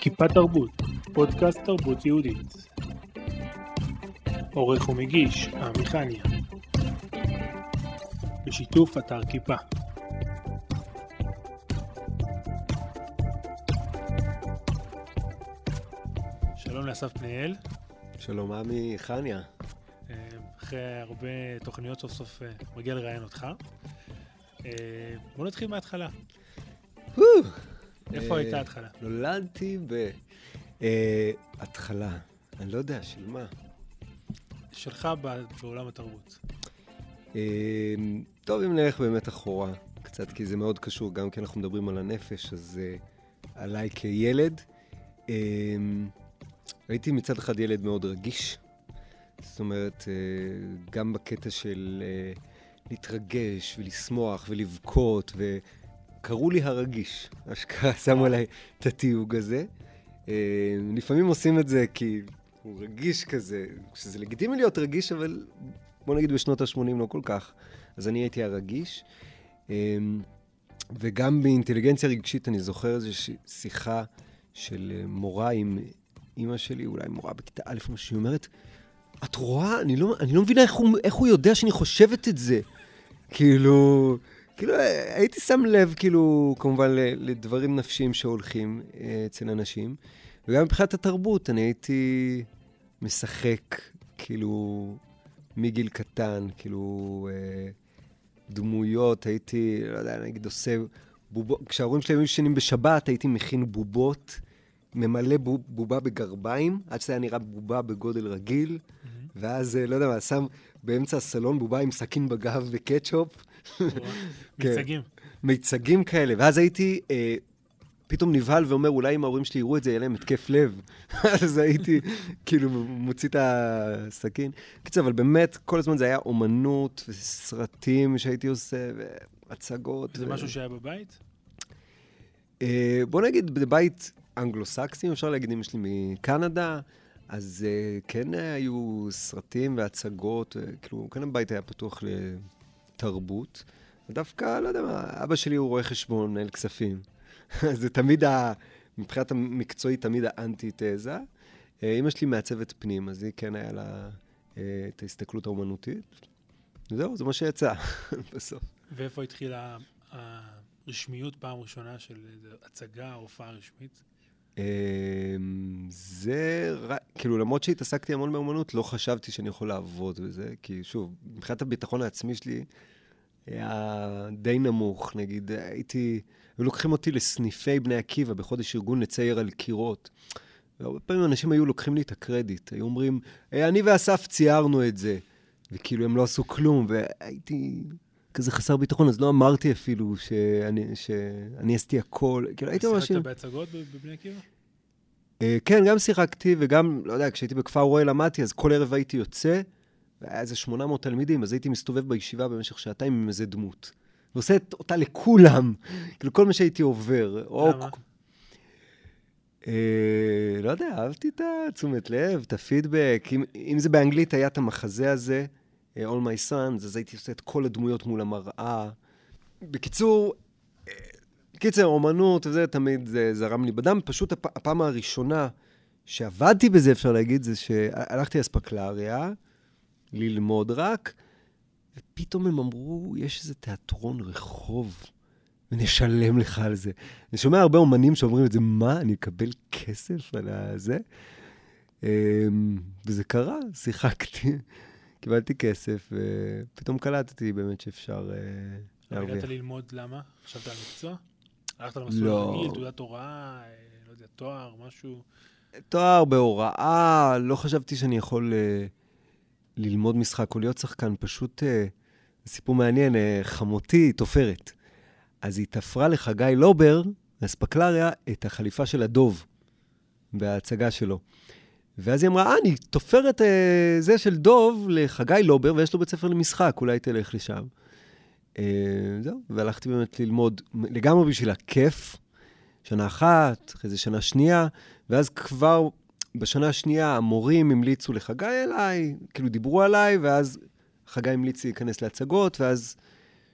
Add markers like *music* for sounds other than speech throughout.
כיפה תרבות, פודקאסט תרבות יהודית. עורך ומגיש, עמי חניה. בשיתוף אתר כיפה. שלום לאסף פניאל. שלום, עמי חניה. אה, אחרי הרבה תוכניות סוף סוף אה, מגיע לראיין אותך. אה, בוא נתחיל מההתחלה. איפה הייתה ההתחלה? נולדתי בהתחלה, אני לא יודע, של מה? שלך בעולם התרבות. טוב, אם נלך באמת אחורה, קצת, כי זה מאוד קשור, גם כי אנחנו מדברים על הנפש, אז עליי כילד. הייתי מצד אחד ילד מאוד רגיש, זאת אומרת, גם בקטע של להתרגש ולשמוח ולבכות, וקראו לי הרגיש, אשכרה שמו עליי את התיוג הזה. לפעמים עושים את זה כי הוא רגיש כזה, שזה לגיטימי להיות רגיש, אבל בוא נגיד בשנות ה-80 לא כל כך. אז אני הייתי הרגיש. וגם באינטליגנציה רגשית אני זוכר איזושהי שיחה של מורה עם אימא שלי, אולי מורה בכיתה א', מה שהיא אומרת, את רואה? אני לא, אני לא מבינה איך הוא, איך הוא יודע שאני חושבת את זה. כאילו, כאילו, הייתי שם לב, כאילו, כמובן, לדברים נפשיים שהולכים אה, אצל אנשים. וגם מבחינת התרבות, אני הייתי משחק, כאילו, מגיל קטן, כאילו, אה, דמויות, הייתי, לא יודע, נגיד עושה בובות, כשההורים שלי היו ישנים בשבת, הייתי מכין בובות. ממלא בוב, בובה בגרביים, עד שזה היה נראה בובה בגודל רגיל, mm-hmm. ואז, לא יודע מה, שם באמצע הסלון בובה עם סכין בגב וקטשופ. *laughs* מיצגים. מיצגים כאלה. ואז הייתי אה, פתאום נבהל ואומר, אולי אם ההורים שלי יראו את זה, יהיה להם התקף לב. *laughs* אז הייתי כאילו מוציא את הסכין. קיצור, אבל באמת, כל הזמן זה היה אומנות וסרטים שהייתי עושה, והצגות. זה ו... משהו שהיה בבית? אה, בוא נגיד, בבית אנגלו-סקסים, אפשר להגיד, אמא שלי מקנדה, אז uh, כן היו סרטים והצגות, uh, כאילו, כן הבית היה פתוח לתרבות. ודווקא, לא יודע מה, אבא שלי הוא רואה חשבון, מנהל כספים. *laughs* זה תמיד, ה, מבחינת המקצועית, תמיד האנטי-תזה. Uh, אמא שלי מעצבת פנים, אז היא כן היה לה uh, את ההסתכלות האומנותית. וזהו, זה מה שיצא *laughs* בסוף. ואיפה התחילה הרשמיות פעם ראשונה של הצגה, הופעה רשמית? זה, כאילו, למרות שהתעסקתי המון באמנות, לא חשבתי שאני יכול לעבוד בזה, כי שוב, מבחינת הביטחון העצמי שלי, היה די נמוך. נגיד, הייתי, היו לוקחים אותי לסניפי בני עקיבא בחודש ארגון לצייר על קירות. והרבה פעמים אנשים היו לוקחים לי את הקרדיט, היו אומרים, אני ואסף ציירנו את זה. וכאילו, הם לא עשו כלום, והייתי כזה חסר ביטחון, אז לא אמרתי אפילו שאני, שאני עשיתי הכל. כאילו, הייתי ממש... שיחקת בהצגות בבני עקיבא? Uh, כן, גם שיחקתי, וגם, לא יודע, כשהייתי בכפר רואה למדתי, אז כל ערב הייתי יוצא, והיה איזה 800 תלמידים, אז הייתי מסתובב בישיבה במשך שעתיים עם איזה דמות. ועושה אותה לכולם, *laughs* כאילו, כל מה שהייתי עובר. למה? Uh, לא יודע, אהבתי את התשומת לב, את הפידבק. אם, אם זה באנגלית, היה את המחזה הזה. All My Sons, אז הייתי עושה את כל הדמויות מול המראה. בקיצור, קיצר, אומנות וזה, תמיד זה זרם לי בדם. פשוט הפ, הפעם הראשונה שעבדתי בזה, אפשר להגיד, זה שהלכתי אספקלריה, ללמוד רק, ופתאום הם אמרו, יש איזה תיאטרון רחוב, ונשלם לך על זה. אני שומע הרבה אומנים שאומרים את זה, מה, אני אקבל כסף על זה? וזה קרה, שיחקתי. קיבלתי כסף, ופתאום קלטתי באמת שאפשר להרוויח. הגעת ללמוד למה? חשבת על מקצוע? הלכת למסלול לא. רגיל, תעודת הוראה, לא יודע, תואר, משהו? תואר בהוראה, לא חשבתי שאני יכול uh, ללמוד משחק או להיות שחקן, פשוט סיפור מעניין, חמותי תופרת. אז היא תפרה לחגי לובר, לאספקלריה, את החליפה של הדוב בהצגה שלו. ואז היא אמרה, אה, אני תופרת אה, זה של דוב לחגי לובר, ויש לו בית ספר למשחק, אולי תלך לשם. אה, זהו, והלכתי באמת ללמוד לגמרי בשביל הכיף, שנה אחת, אחרי זה שנה שנייה, ואז כבר בשנה השנייה המורים המליצו לחגי אליי, כאילו דיברו עליי, ואז חגי המליץ להיכנס להצגות, ואז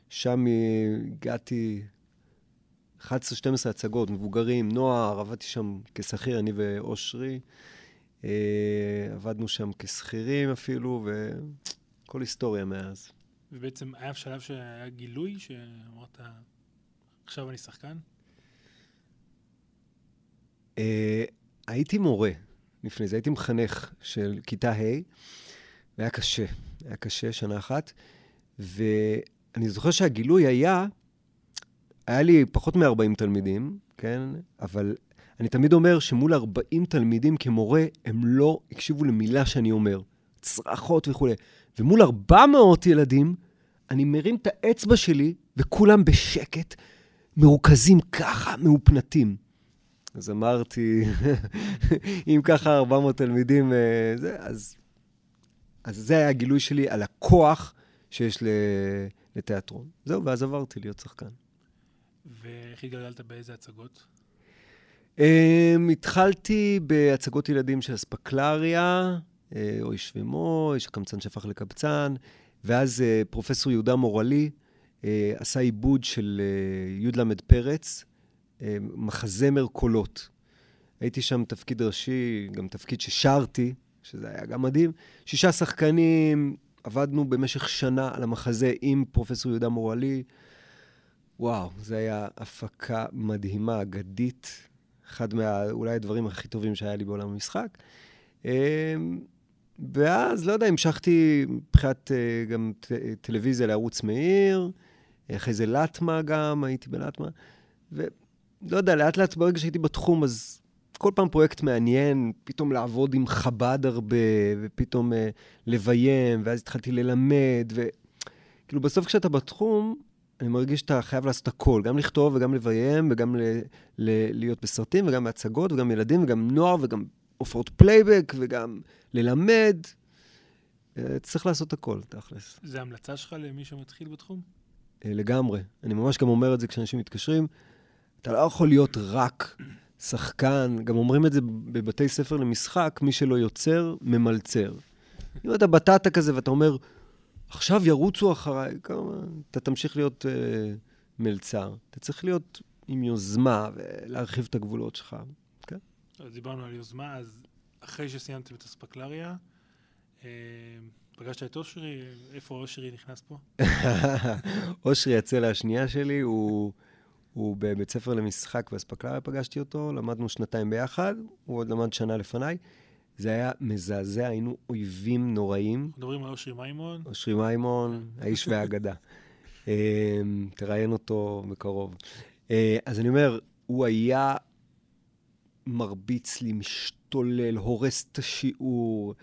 שם הגעתי 11-12 הצגות, מבוגרים, נוער, עבדתי שם כשכיר, אני ואושרי. אה, עבדנו שם כשכירים אפילו, וכל היסטוריה מאז. ובעצם היה שלב שהיה גילוי, שאמרת, עכשיו אני שחקן? אה, הייתי מורה לפני זה, הייתי מחנך של כיתה ה', והיה קשה, היה קשה שנה אחת, ואני זוכר שהגילוי היה, היה לי פחות מ-40 תלמידים, כן? אבל אני תמיד אומר שמול 40 תלמידים כמורה, הם לא הקשיבו למילה שאני אומר. צרחות וכולי. ומול 400 ילדים, אני מרים את האצבע שלי, וכולם בשקט, מרוכזים ככה, מאופנתים. אז אמרתי, *laughs* אם ככה 400 תלמידים, אה, זה, אז, אז זה היה הגילוי שלי על הכוח שיש לתיאטרון. זהו, ואז עברתי להיות שחקן. ואיך התגלגלת באיזה הצגות? Um, התחלתי בהצגות ילדים של אספקלריה, אה, או איש ומו, איש הקמצן שהפך לקבצן, ואז uh, פרופסור יהודה מורלי uh, עשה עיבוד של י"ל פרץ, uh, מחזמר קולות. הייתי שם תפקיד ראשי, גם תפקיד ששרתי, שזה היה גם מדהים. שישה שחקנים, עבדנו במשך שנה על המחזה עם פרופסור יהודה מורלי. וואו, זה היה הפקה מדהימה, אגדית, אחד מה... אולי הדברים הכי טובים שהיה לי בעולם המשחק. אמ, ואז, לא יודע, המשכתי מבחינת אה, גם טלוויזיה לערוץ מאיר, אחרי זה לטמה גם, הייתי בלטמה, ולא יודע, לאט לאט ברגע שהייתי בתחום, אז כל פעם פרויקט מעניין, פתאום לעבוד עם חב"ד הרבה, ופתאום אה, לביים, ואז התחלתי ללמד, וכאילו בסוף כשאתה בתחום, אני מרגיש שאתה חייב לעשות הכל, גם לכתוב וגם לביים וגם ל, ל, להיות בסרטים וגם בהצגות וגם ילדים וגם נוער וגם הופעות פלייבק וגם ללמד. אה, צריך לעשות הכל, תכלס. זה המלצה שלך למי שמתחיל בתחום? אה, לגמרי. אני ממש גם אומר את זה כשאנשים מתקשרים. אתה לא יכול להיות רק שחקן, גם אומרים את זה בבתי ספר למשחק, מי שלא יוצר, ממלצר. אם אתה בטטה כזה ואתה אומר, עכשיו ירוצו אחריי, כמה, אתה תמשיך להיות uh, מלצר. אתה צריך להיות עם יוזמה ולהרחיב את הגבולות שלך, כן? אז דיברנו על יוזמה, אז אחרי שסיימתם את אספקלריה, אה, פגשת את אושרי, איפה אושרי נכנס פה? *laughs* אושרי הצלע השנייה שלי, הוא, הוא בבית ספר למשחק באספקלריה, פגשתי אותו, למדנו שנתיים ביחד, הוא עוד למד שנה לפניי. זה היה מזעזע, היינו אויבים נוראים. מדברים על אושרי מימון. אושרי מימון, האיש והאגדה. *laughs* אמ, תראיין אותו בקרוב. אה, אז אני אומר, הוא היה מרביץ לי, משתולל, הורס את השיעור,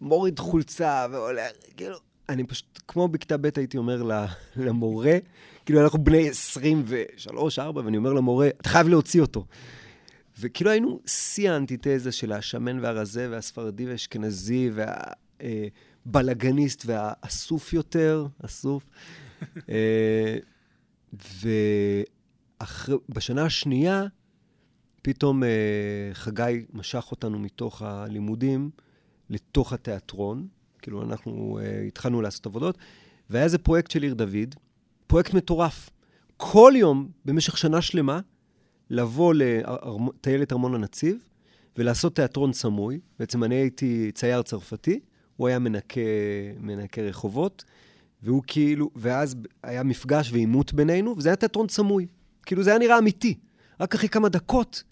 מוריד חולצה ועולה, כאילו, אני פשוט, כמו בכיתה ב' הייתי אומר למורה, כאילו אנחנו בני 23, 4, ואני אומר למורה, אתה חייב להוציא אותו. וכאילו היינו שיא האנטיתזה של השמן והרזה והספרדי והאשכנזי והבלאגניסט והאסוף יותר, אסוף. אה, ובשנה השנייה, פתאום אה, חגי משך אותנו מתוך הלימודים לתוך התיאטרון. כאילו, אנחנו התחלנו לעשות עבודות, והיה איזה פרויקט של עיר דוד, פרויקט מטורף. כל יום, במשך שנה שלמה, לבוא לטיילת ארמון הנציב ולעשות תיאטרון סמוי. בעצם אני הייתי צייר צרפתי, הוא היה מנקה, מנקה רחובות, והוא כאילו, ואז היה מפגש ועימות בינינו, וזה היה תיאטרון סמוי. כאילו, זה היה נראה אמיתי. רק אחרי כמה דקות,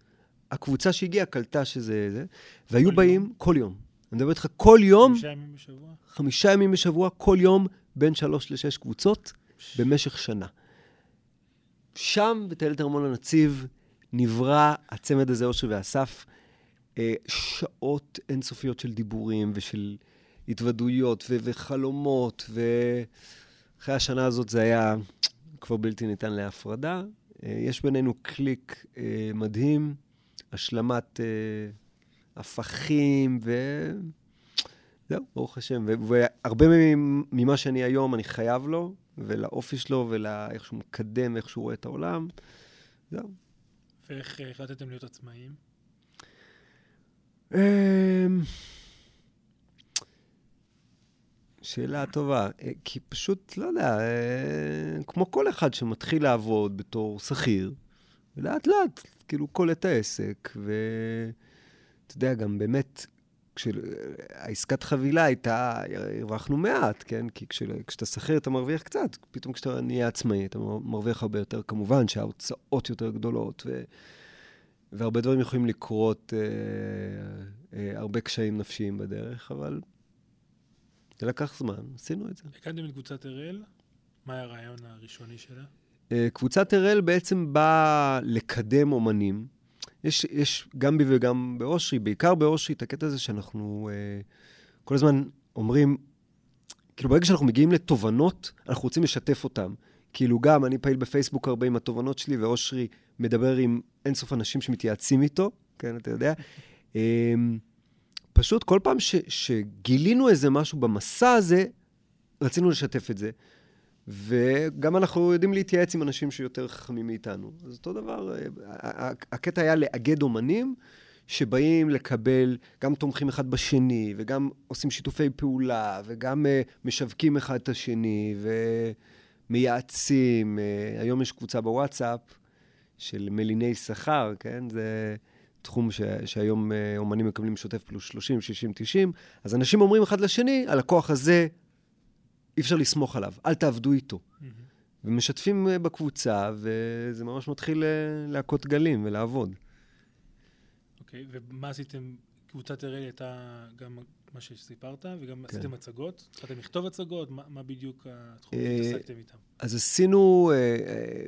הקבוצה שהגיעה קלטה שזה זה, והיו באים יום. כל יום. אני מדבר איתך כל יום... חמישה ימים בשבוע? חמישה ימים בשבוע, כל יום, בין שלוש לשש קבוצות, במשך שנה. שם, בטיילת ארמון הנציב, נברא הצמד הזה, אושרי ואסף, אה, שעות אינסופיות של דיבורים ושל התוודויות ו- וחלומות, ואחרי השנה הזאת זה היה כבר בלתי ניתן להפרדה. אה, יש בינינו קליק אה, מדהים, השלמת הפכים, ו... זהו, ברוך השם. והרבה ממה שאני היום, אני חייב לו, ולאופי שלו, ולאיך שהוא מקדם, איך שהוא רואה את העולם. זהו. ואיך החלטתם להיות עצמאיים? אמ, שאלה טובה. אה, כי פשוט, לא יודע, אה, כמו כל אחד שמתחיל לעבוד בתור שכיר, ולאט לאט, כאילו, קולט העסק, ואתה יודע, גם באמת, כשהעסקת חבילה הייתה, הרווחנו מעט, כן? כי כש, כשאתה שכיר אתה מרוויח קצת, פתאום כשאתה נהיה עצמאי אתה מרוויח הרבה יותר. כמובן שההוצאות יותר גדולות, ו, והרבה דברים יכולים לקרות, אה, אה, הרבה קשיים נפשיים בדרך, אבל זה לקח זמן, עשינו את זה. הקמתם את קבוצת אראל, מה היה הרעיון הראשוני שלה? אה, קבוצת אראל בעצם באה לקדם אומנים. יש, יש גם בי וגם באושרי, בעיקר באושרי, את הקטע הזה שאנחנו אה, כל הזמן אומרים, כאילו ברגע שאנחנו מגיעים לתובנות, אנחנו רוצים לשתף אותן. כאילו גם, אני פעיל בפייסבוק הרבה עם התובנות שלי, ואושרי מדבר עם אינסוף אנשים שמתייעצים איתו, כן, אתה יודע. אה, פשוט כל פעם ש, שגילינו איזה משהו במסע הזה, רצינו לשתף את זה. וגם אנחנו יודעים להתייעץ עם אנשים שיותר חכמים מאיתנו. אז אותו דבר, אה, הקטע היה לאגד אומנים שבאים לקבל, גם תומכים אחד בשני, וגם עושים שיתופי פעולה, וגם uh, משווקים אחד את השני, ומייעצים. Uh, היום יש קבוצה בוואטסאפ של מליני שכר, כן? זה תחום ש, שהיום אומנים מקבלים שוטף פלוס 30, 60, 90. אז אנשים אומרים אחד לשני, הלקוח הזה אי אפשר לסמוך עליו, אל תעבדו איתו. Mm-hmm. ומשתפים אה, בקבוצה, וזה ממש מתחיל אה, להכות גלים ולעבוד. אוקיי, okay, ומה עשיתם? קבוצת הראל הייתה גם מה שסיפרת, וגם כן. עשיתם הצגות? התחלתם לכתוב הצגות? מה, מה בדיוק התחומים אה, שהתעסקתם איתם? אז עשינו,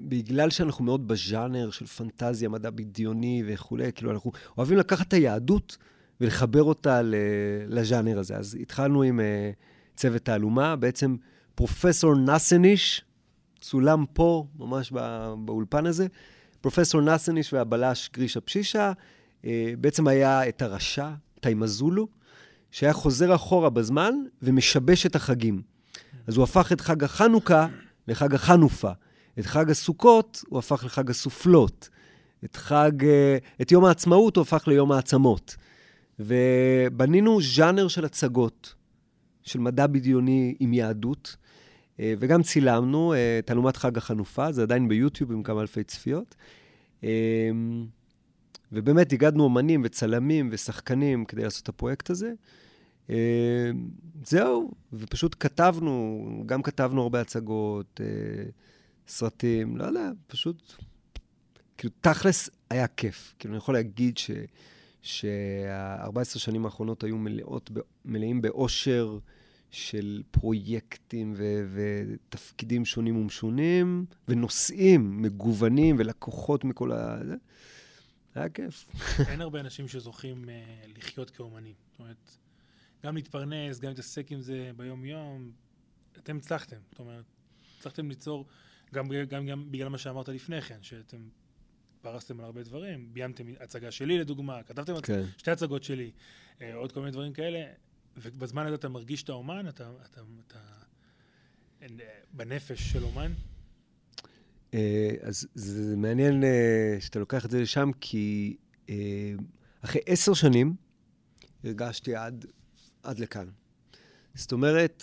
בגלל שאנחנו מאוד בז'אנר של פנטזיה, מדע בדיוני וכולי, כאילו אנחנו אוהבים לקחת את היהדות ולחבר אותה לז'אנר הזה. אז התחלנו עם... צוות תעלומה. בעצם פרופסור נסניש, צולם פה, ממש באולפן הזה. פרופסור נסניש והבלש גרישה פשישה, אה, בעצם היה את הרשע, תיימזולו, שהיה חוזר אחורה בזמן ומשבש את החגים. אז הוא הפך את חג החנוכה לחג החנופה. את חג הסוכות הוא הפך לחג הסופלות. את חג, אה, את יום העצמאות הוא הפך ליום העצמות. ובנינו ז'אנר של הצגות. של מדע בדיוני עם יהדות, אה, וגם צילמנו אה, תעלומת חג החנופה, זה עדיין ביוטיוב עם כמה אלפי צפיות. אה, ובאמת הגדנו אומנים וצלמים ושחקנים כדי לעשות את הפרויקט הזה. זהו, ופשוט כתבנו, גם כתבנו הרבה הצגות, סרטים, לא יודע, פשוט, כאילו, תכלס היה כיף. כאילו, אני יכול להגיד ש... שה-14 שנים האחרונות היו מלאות, מלאים באושר של פרויקטים ו- ותפקידים שונים ומשונים, ונושאים מגוונים ולקוחות מכל ה... זה. היה כיף. אין הרבה אנשים שזוכים uh, לחיות כאומנים. זאת אומרת, גם להתפרנס, גם להתעסק עם זה ביום-יום, אתם הצלחתם. זאת אומרת, הצלחתם ליצור, גם, גם, גם בגלל מה שאמרת לפני כן, שאתם פרסתם על הרבה דברים, ביימתם הצגה שלי לדוגמה, כתבתם כן. שתי הצגות שלי, אה, עוד כל מיני דברים כאלה, ובזמן הזה אתה מרגיש את האומן, אתה, אתה, אתה אה, בנפש של אומן? אה, אז זה מעניין שאתה לוקח את זה לשם, כי אחרי עשר שנים הרגשתי עד, עד לכאן. זאת אומרת,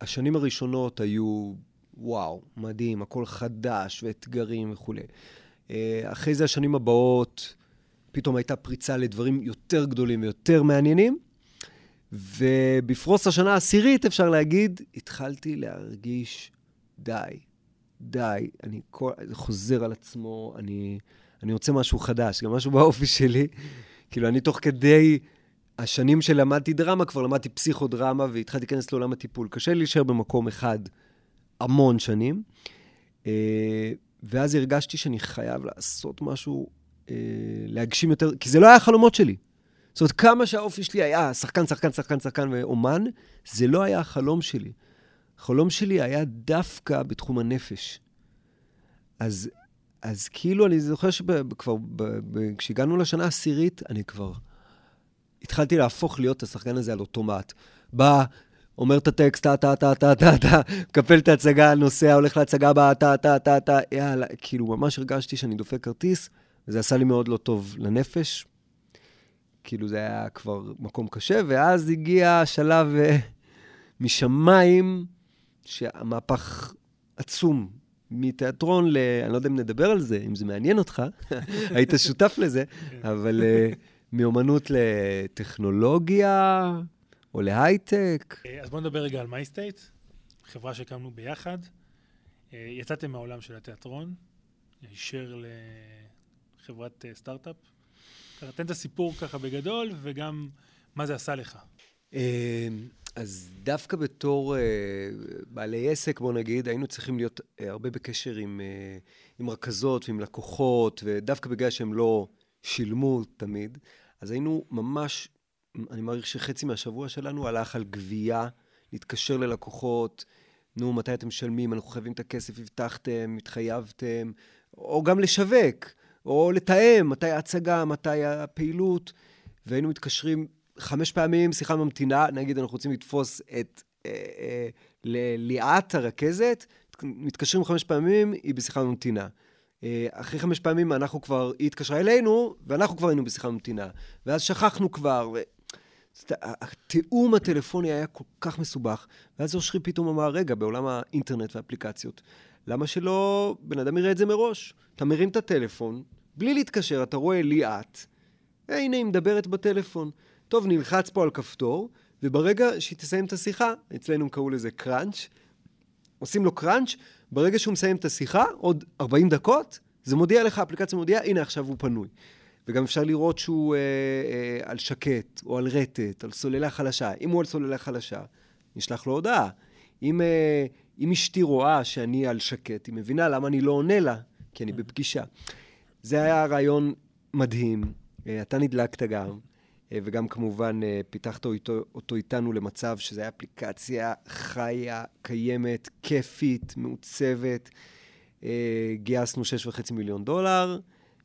השנים הראשונות היו, וואו, מדהים, הכל חדש ואתגרים וכולי. אה, אחרי זה, השנים הבאות, פתאום הייתה פריצה לדברים יותר גדולים ויותר מעניינים. ובפרוס השנה העשירית, אפשר להגיד, התחלתי להרגיש, די, די, אני כל, זה חוזר על עצמו, אני, אני רוצה משהו חדש, גם משהו באופי שלי. כאילו, אני תוך כדי השנים שלמדתי דרמה, כבר למדתי פסיכודרמה והתחלתי להיכנס לעולם הטיפול. קשה לי להישאר במקום אחד המון שנים. ואז הרגשתי שאני חייב לעשות משהו, אה, להגשים יותר, כי זה לא היה החלומות שלי. זאת אומרת, כמה שהאופי שלי היה שחקן, שחקן, שחקן, שחקן ואומן, זה לא היה החלום שלי. החלום שלי היה דווקא בתחום הנפש. אז, אז כאילו, אני זוכר שכבר, כשהגענו לשנה העשירית, אני כבר התחלתי להפוך להיות השחקן הזה על אוטומט. בא, אומר את הטקסט, טה, טה, טה, טה, טה, טה, מקפל את ההצגה, נוסע, הולך להצגה הבאה, טה, טה, טה, טה, יאללה. כאילו, ממש הרגשתי שאני דופק כרטיס, וזה עשה לי מאוד לא טוב לנפש. כאילו, זה היה כבר מקום קשה, ואז הגיע השלב uh, משמיים, שהמהפך עצום מתיאטרון ל... אני לא יודע אם נדבר על זה, אם זה מעניין אותך, *laughs* היית שותף לזה. אבל uh, מאומנות לטכנולוגיה או להייטק. אה, אז בואו נדבר רגע על מייסטייט, חברה שהקמנו ביחד. אה, יצאתם מהעולם של התיאטרון, הישר לחברת אה, סטארט-אפ. תן את הסיפור ככה בגדול, וגם מה זה עשה לך. אז דווקא בתור בעלי עסק, בוא נגיד, היינו צריכים להיות הרבה בקשר עם, עם רכזות ועם לקוחות, ודווקא בגלל שהם לא שילמו תמיד, אז היינו ממש, אני מעריך שחצי מהשבוע שלנו הלך על גבייה, להתקשר ללקוחות, נו, מתי אתם משלמים, אנחנו חייבים את הכסף, הבטחתם, התחייבתם, או גם לשווק, או לתאם, מתי ההצגה, מתי הפעילות, והיינו מתקשרים חמש פעמים, שיחה ממתינה, נגיד אנחנו רוצים לתפוס את אה, אה, ליאת הרכזת, מתקשרים חמש פעמים, היא בשיחה ממתינה. אה, אחרי חמש פעמים אנחנו כבר, היא התקשרה אלינו, ואנחנו כבר היינו בשיחה ממתינה. ואז שכחנו כבר. התיאום הטלפוני היה כל כך מסובך, ואז אושרי פתאום אמר, רגע, בעולם האינטרנט והאפליקציות, למה שלא בן אדם יראה את זה מראש? אתה מרים את הטלפון, בלי להתקשר, אתה רואה ליאת, הנה, היא מדברת בטלפון. טוב, נלחץ פה על כפתור, וברגע שהיא תסיים את השיחה, אצלנו קראו לזה קראנץ', עושים לו קראנץ', ברגע שהוא מסיים את השיחה, עוד 40 דקות, זה מודיע לך, האפליקציה מודיעה, הנה עכשיו הוא פנוי. וגם אפשר לראות שהוא אה, אה, על שקט, או על רטט, על סוללה חלשה. אם הוא על סוללה חלשה, נשלח לו הודעה. אם, אה, אם אשתי רואה שאני על שקט, היא מבינה למה אני לא עונה לה, כי אני בפגישה. זה היה רעיון מדהים. אה, אתה נדלקת גם. אה, וגם כמובן אה, פיתחת אותו, אותו איתנו למצב שזו הייתה אפליקציה חיה, קיימת, כיפית, מעוצבת. אה, גייסנו 6.5 מיליון דולר,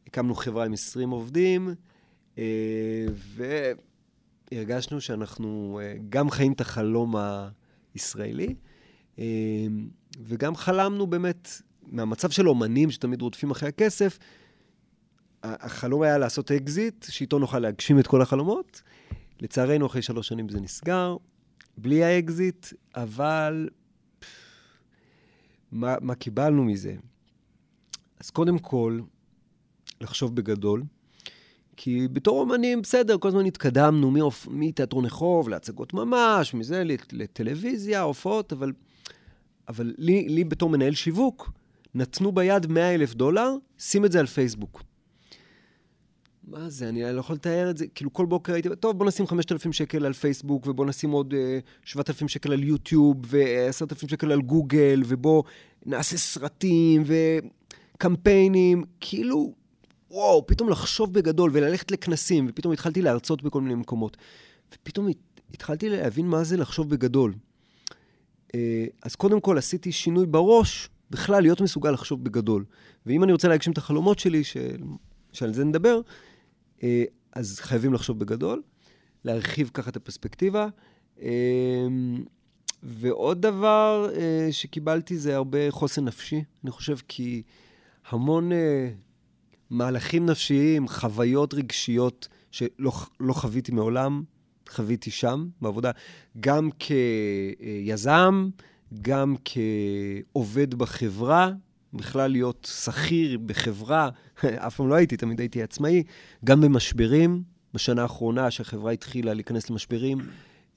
הקמנו חברה עם 20 עובדים, והרגשנו שאנחנו גם חיים את החלום הישראלי, וגם חלמנו באמת, מהמצב של אומנים שתמיד רודפים אחרי הכסף, החלום היה לעשות אקזיט, שאיתו נוכל להגשים את כל החלומות. לצערנו, אחרי שלוש שנים זה נסגר, בלי האקזיט, אבל מה, מה קיבלנו מזה? אז קודם כל, לחשוב בגדול, כי בתור אומנים, בסדר, כל הזמן התקדמנו מתיאטרון רחוב להצגות ממש, מזה לטלוויזיה, הופעות, אבל, אבל לי, לי בתור מנהל שיווק, נתנו ביד 100 אלף דולר, שים את זה על פייסבוק. מה זה, אני לא יכול לתאר את זה. כאילו, כל בוקר הייתי, טוב, בוא נשים 5,000 שקל על פייסבוק, ובוא נשים עוד uh, 7,000 שקל על יוטיוב, ו-10,000 שקל על גוגל, ובוא נעשה סרטים וקמפיינים. כאילו, וואו, פתאום לחשוב בגדול וללכת לכנסים, ופתאום התחלתי להרצות בכל מיני מקומות. ופתאום התחלתי להבין מה זה לחשוב בגדול. Uh, אז קודם כל עשיתי שינוי בראש, בכלל להיות מסוגל לחשוב בגדול. ואם אני רוצה להגשים את החלומות שלי, של... שעל זה נדבר, אה, אז חייבים לחשוב בגדול, להרחיב ככה את הפרספקטיבה. אה, ועוד דבר אה, שקיבלתי זה הרבה חוסן נפשי, אני חושב, כי המון מהלכים נפשיים, חוויות רגשיות שלא לא חוויתי מעולם, חוויתי שם, בעבודה, גם כיזם, גם כעובד בחברה, בכלל להיות שכיר בחברה, *laughs* אף פעם לא הייתי, תמיד הייתי עצמאי, גם במשברים. בשנה האחרונה, שהחברה התחילה להיכנס למשברים,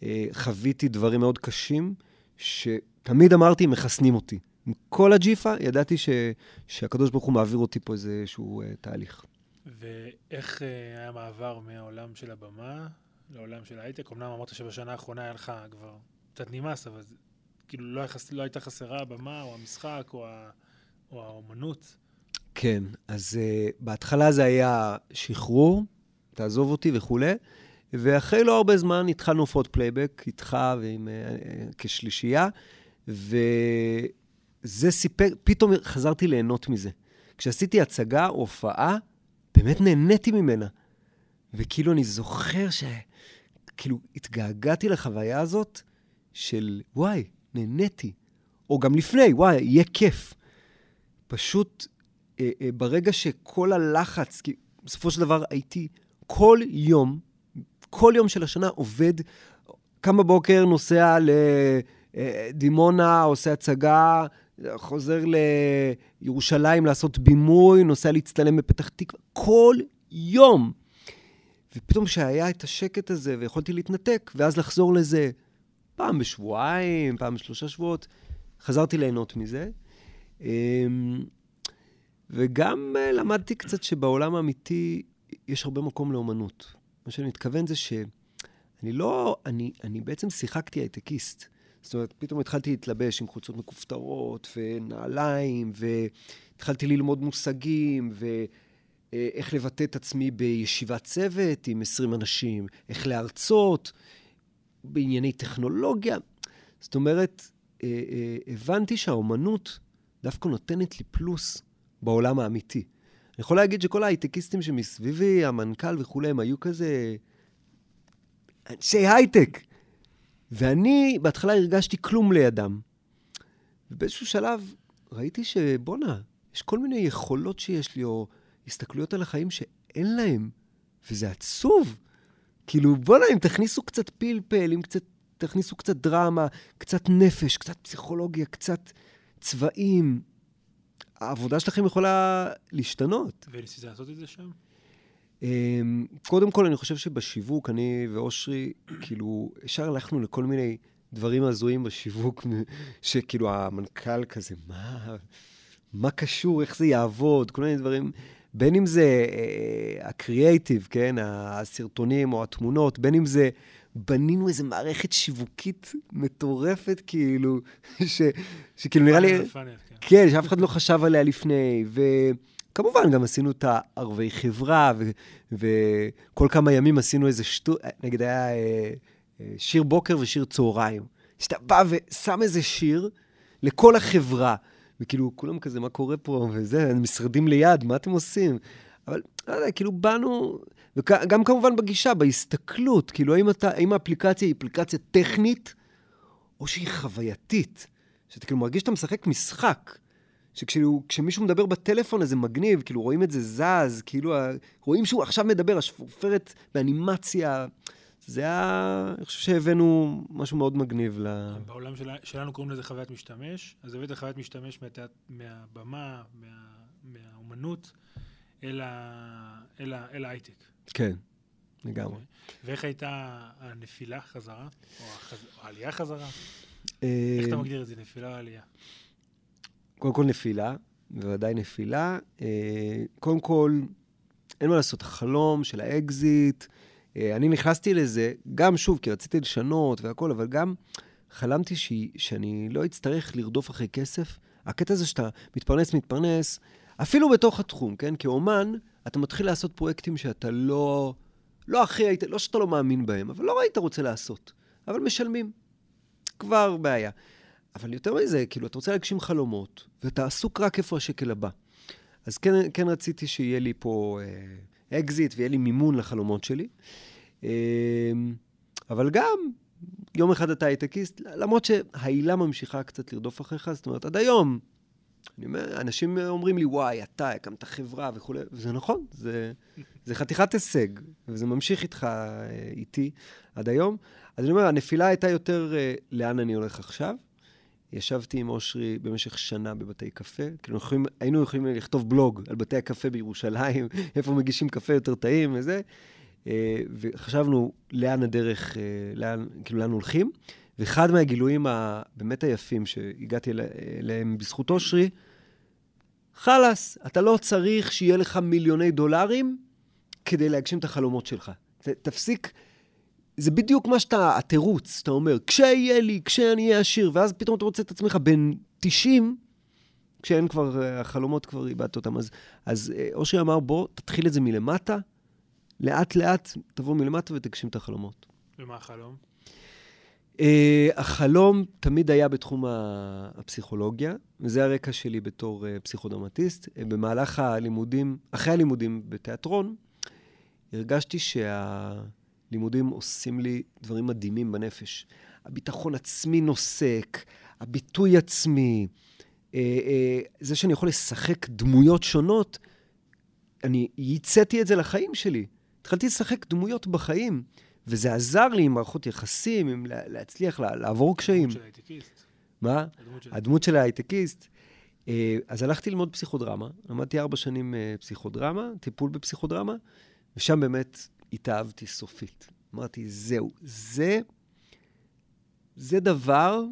אה, חוויתי דברים מאוד קשים, שתמיד אמרתי, מחסנים אותי. כל הג'יפה, ידעתי ש... שהקדוש ברוך הוא מעביר אותי פה איזשהו uh, תהליך. ואיך uh, היה מעבר מהעולם של הבמה לעולם של ההייטק? אמנם אמרת שבשנה האחרונה היה לך כבר קצת נמאס, אבל כאילו לא, היה, לא הייתה חסרה הבמה או המשחק או ה... או האומנות? כן, אז אה, בהתחלה זה היה שחרור, תעזוב אותי וכולי, ואחרי לא הרבה זמן התחלנו הופעות פלייבק איתך ועם, אה, כשלישייה, וזה סיפק, פתאום חזרתי ליהנות מזה. כשעשיתי הצגה, הופעה, באמת נהניתי ממנה. וכאילו אני זוכר ש... כאילו, התגעגעתי לחוויה הזאת של, וואי, נהניתי. או גם לפני, וואי, יהיה כיף. פשוט אה, אה, ברגע שכל הלחץ, כי בסופו של דבר הייתי כל יום, כל יום של השנה עובד, קם בבוקר, נוסע לדימונה, עושה הצגה, חוזר לירושלים לעשות בימוי, נוסע להצטלם בפתח תקווה, כל יום. ופתאום כשהיה את השקט הזה ויכולתי להתנתק, ואז לחזור לזה פעם בשבועיים, פעם בשלושה שבועות, חזרתי ליהנות מזה. אמ, וגם אה, למדתי קצת שבעולם האמיתי יש הרבה מקום לאומנות. מה שאני מתכוון זה שאני לא, אני, אני בעצם שיחקתי הייטקיסט. זאת אומרת, פתאום התחלתי להתלבש עם חולצות מכופתרות ונעליים, והתחלתי ללמוד מושגים, ואיך לבטא את עצמי בישיבת צוות עם 20 אנשים, איך להרצות בענייני טכנולוגיה. זאת אומרת, אה, אה, הבנתי שהאומנות דווקא נותנת לי פלוס בעולם האמיתי. אני יכול להגיד שכל ההייטקיסטים שמסביבי, המנכ"ל וכולי, הם היו כזה אנשי הייטק. ואני בהתחלה הרגשתי כלום לידם. ובאיזשהו שלב ראיתי שבואנה, יש כל מיני יכולות שיש לי, או הסתכלויות על החיים שאין להם, וזה עצוב. כאילו, בואנה, אם תכניסו קצת פלפל, אם קצת, תכניסו קצת דרמה, קצת נפש, קצת פסיכולוגיה, קצת צבעים, העבודה שלכם יכולה להשתנות. וניסית לעשות את זה שם? אמ, קודם כל, אני חושב שבשיווק, אני ואושרי, כאילו, ישר הלכנו לכל מיני דברים הזויים בשיווק, *laughs* שכאילו המנכ"ל כזה, מה, מה קשור, איך זה יעבוד, כל מיני דברים, בין אם זה אה, הקריאייטיב, כן, הסרטונים או התמונות, בין אם זה, בנינו איזו מערכת שיווקית מטורפת, כאילו, *laughs* ש, שכאילו נראה לי... כן. כן, שאף אחד לא חשב עליה לפני, ו... כמובן, גם עשינו את הערבי חברה, וכל כמה ימים עשינו איזה שטות, נגיד היה אה, אה, שיר בוקר ושיר צהריים. שאתה בא ושם איזה שיר לכל החברה, וכאילו, כולם כזה, מה קורה פה, וזה, משרדים ליד, מה אתם עושים? אבל, לא יודע, כאילו, באנו, וגם כמובן בגישה, בהסתכלות, כאילו, האם, אתה, האם האפליקציה היא אפליקציה טכנית, או שהיא חווייתית? שאתה כאילו מרגיש שאתה משחק משחק. שכאילו, כשמישהו מדבר בטלפון אז זה מגניב, כאילו רואים את זה זז, כאילו, רואים שהוא עכשיו מדבר, השפופרת באנימציה. זה היה, אני חושב שהבאנו משהו מאוד מגניב ל... בעולם של, שלנו קוראים לזה חוויית משתמש, אז הבאת חוויית משתמש מהתיאת, מהבמה, מה, מהאומנות, אל, ה, אל, ה, אל ההייטק. כן, לגמרי. Okay. אוקיי. ואיך הייתה הנפילה חזרה, או, החז... או העלייה חזרה? אה, איך אתה מגדיר את זה, נפילה או עלייה? קודם כל נפילה, בוודאי נפילה. אה, קודם כל, אין מה לעשות, החלום של האקזיט, אה, אני נכנסתי לזה, גם שוב, כי רציתי לשנות והכול, אבל גם חלמתי ש... שאני לא אצטרך לרדוף אחרי כסף. הקטע הזה שאתה מתפרנס, מתפרנס, אפילו בתוך התחום, כן? כאומן, אתה מתחיל לעשות פרויקטים שאתה לא... לא הכי היית, לא שאתה לא מאמין בהם, אבל לא היית רוצה לעשות. אבל משלמים. כבר בעיה. אבל יותר מזה, כאילו, אתה רוצה להגשים חלומות, ואתה עסוק רק איפה השקל הבא. אז כן, כן רציתי שיהיה לי פה אה, אקזיט ויהיה לי מימון לחלומות שלי. אה, אבל גם, יום אחד אתה הייטקיסט, למרות שההילה ממשיכה קצת לרדוף אחריך, זאת אומרת, עד היום, אני אומר, אנשים אומרים לי, וואי, אתה הקמת חברה וכולי, וזה נכון, זה, זה חתיכת הישג, וזה ממשיך איתך, אה, איתי, עד היום. אז אני אומר, הנפילה הייתה יותר אה, לאן אני הולך עכשיו. ישבתי עם אושרי במשך שנה בבתי קפה. כאילו, יכולים, היינו יכולים לכתוב בלוג על בתי הקפה בירושלים, *laughs* איפה מגישים קפה יותר טעים וזה. אה, וחשבנו לאן הדרך, אה, לאן, כאילו, לאן הולכים. ואחד מהגילויים הבאמת היפים שהגעתי אליהם בזכות אושרי, חלאס, אתה לא צריך שיהיה לך מיליוני דולרים כדי להגשים את החלומות שלך. תפסיק זה בדיוק מה שאתה, התירוץ, שאתה אומר, כשיהיה לי, כשאני אהיה עשיר, ואז פתאום אתה מוצא את עצמך בן 90, כשאין כבר, אה, החלומות כבר איבדת אותם. אז, אז אה, אושרי אמר, בוא, תתחיל את זה מלמטה, לאט-לאט תבוא מלמטה ותגשים את החלומות. ומה החלום? Uh, החלום תמיד היה בתחום הפסיכולוגיה, וזה הרקע שלי בתור uh, פסיכודרמטיסט. Uh, במהלך הלימודים, אחרי הלימודים בתיאטרון, הרגשתי שה... לימודים עושים לי דברים מדהימים בנפש. הביטחון עצמי נוסק, הביטוי עצמי, אה, אה, זה שאני יכול לשחק דמויות שונות, אני ייצאתי את זה לחיים שלי. התחלתי לשחק דמויות בחיים, וזה עזר לי עם מערכות יחסים, עם להצליח לעבור קשיים. של הייטקיסט. מה? הדמות של... הדמות של ההייטקיסט. אה, אז הלכתי ללמוד פסיכודרמה, למדתי ארבע שנים אה, פסיכודרמה, טיפול בפסיכודרמה, ושם באמת התאהבתי סופית. אמרתי, זהו, זה, זה דבר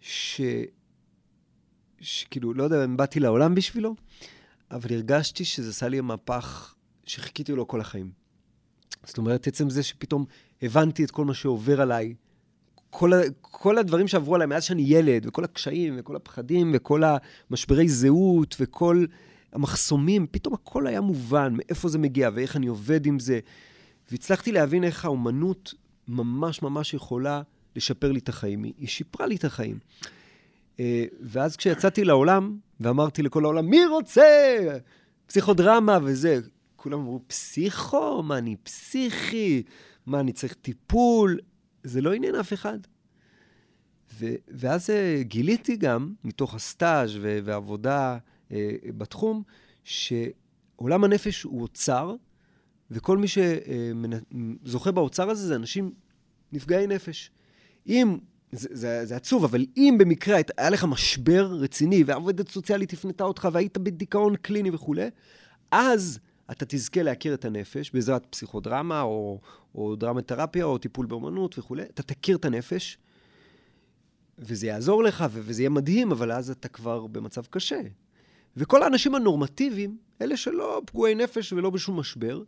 ש... שכאילו, לא יודע אם באתי לעולם בשבילו, אבל הרגשתי שזה עשה לי מהפך שחיכיתי לו כל החיים. זאת אומרת, עצם זה שפתאום הבנתי את כל מה שעובר עליי, כל, ה, כל הדברים שעברו עליי מאז שאני ילד, וכל הקשיים, וכל הפחדים, וכל המשברי זהות, וכל המחסומים, פתאום הכל היה מובן, מאיפה זה מגיע, ואיך אני עובד עם זה. והצלחתי להבין איך האומנות ממש ממש יכולה לשפר לי את החיים. היא שיפרה לי את החיים. אה, ואז כשיצאתי לעולם, ואמרתי לכל העולם, מי רוצה? פסיכודרמה וזה. כולם אמרו, פסיכו? מה, אני פסיכי? מה, אני צריך טיפול? זה לא עניין אף אחד. ו- ואז אה, גיליתי גם, מתוך הסטאז' ו- ועבודה אה, בתחום, שעולם הנפש הוא אוצר, וכל מי שזוכה באוצר הזה זה אנשים נפגעי נפש. אם, זה, זה, זה עצוב, אבל אם במקרה היה לך משבר רציני, והעובדת סוציאלית הפנתה אותך, והיית בדיכאון קליני וכולי, אז אתה תזכה להכיר את הנפש בעזרת פסיכודרמה, או, או דרמת תרפיה, או טיפול באמנות וכולי. אתה תכיר את הנפש, וזה יעזור לך, וזה יהיה מדהים, אבל אז אתה כבר במצב קשה. וכל האנשים הנורמטיביים, אלה שלא פגועי נפש ולא בשום משבר,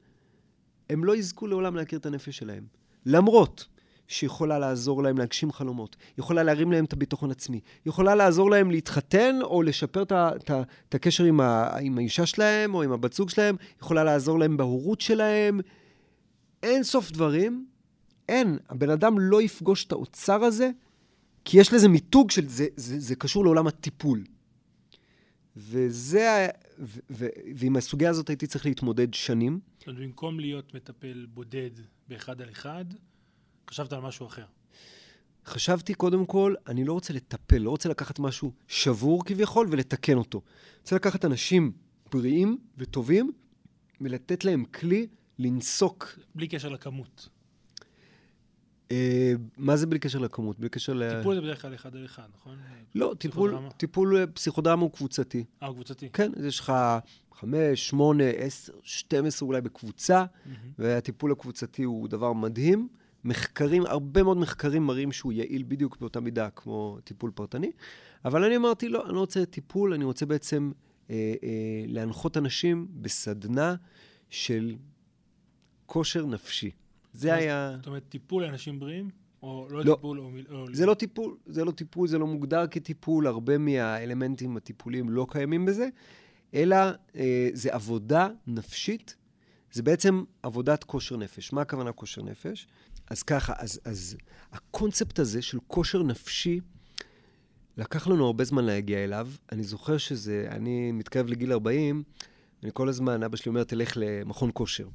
הם לא יזכו לעולם להכיר את הנפש שלהם. למרות שיכולה לעזור להם להגשים חלומות, יכולה להרים להם את הביטחון עצמי, יכולה לעזור להם להתחתן או לשפר את, הקשר עם, עם האישה שלהם או עם הבת זוג שלהם, יכולה לעזור להם בהורות שלהם. אין סוף דברים, אין. הבן אדם לא יפגוש את האוצר הזה, כי יש לזה מיתוג של זה, זה, זה קשור לעולם הטיפול. וזה, ו, ו, ועם הסוגיה הזאת הייתי צריך להתמודד שנים. זאת אומרת, במקום להיות מטפל בודד באחד על אחד, חשבת על משהו אחר. חשבתי קודם כל, אני לא רוצה לטפל, לא רוצה לקחת משהו שבור כביכול ולתקן אותו. אני רוצה לקחת אנשים בריאים וטובים ולתת להם כלי לנסוק. בלי קשר לכמות. אה, מה זה בלי קשר לכמות? בלי קשר ל... טיפול זה בדרך כלל אחד על אחד, נכון? לא, טיפול, טיפול אה, פסיכודרמה הוא קבוצתי. אה, הוא קבוצתי. כן, אז יש לך חמש, שמונה, עשר, שתים עשרה אולי בקבוצה. והטיפול הקבוצתי הוא דבר מדהים. מחקרים, הרבה מאוד מחקרים מראים שהוא יעיל בדיוק באותה מידה כמו טיפול פרטני, אבל אני אמרתי, לא, אני לא רוצה טיפול, אני רוצה בעצם אה, אה, להנחות אנשים בסדנה של כושר נפשי. זה היה... זאת אומרת, טיפול לאנשים בריאים? או לא, לא טיפול או... זה לא טיפול, זה לא טיפול, זה לא מוגדר כטיפול, הרבה מהאלמנטים הטיפוליים לא קיימים בזה, אלא אה, זה עבודה נפשית, זה בעצם עבודת כושר נפש. מה הכוונה כושר נפש? אז ככה, אז, אז הקונספט הזה של כושר נפשי, לקח לנו הרבה זמן להגיע אליו. אני זוכר שזה, אני מתקרב לגיל 40, אני כל הזמן, אבא שלי אומר, תלך למכון כושר.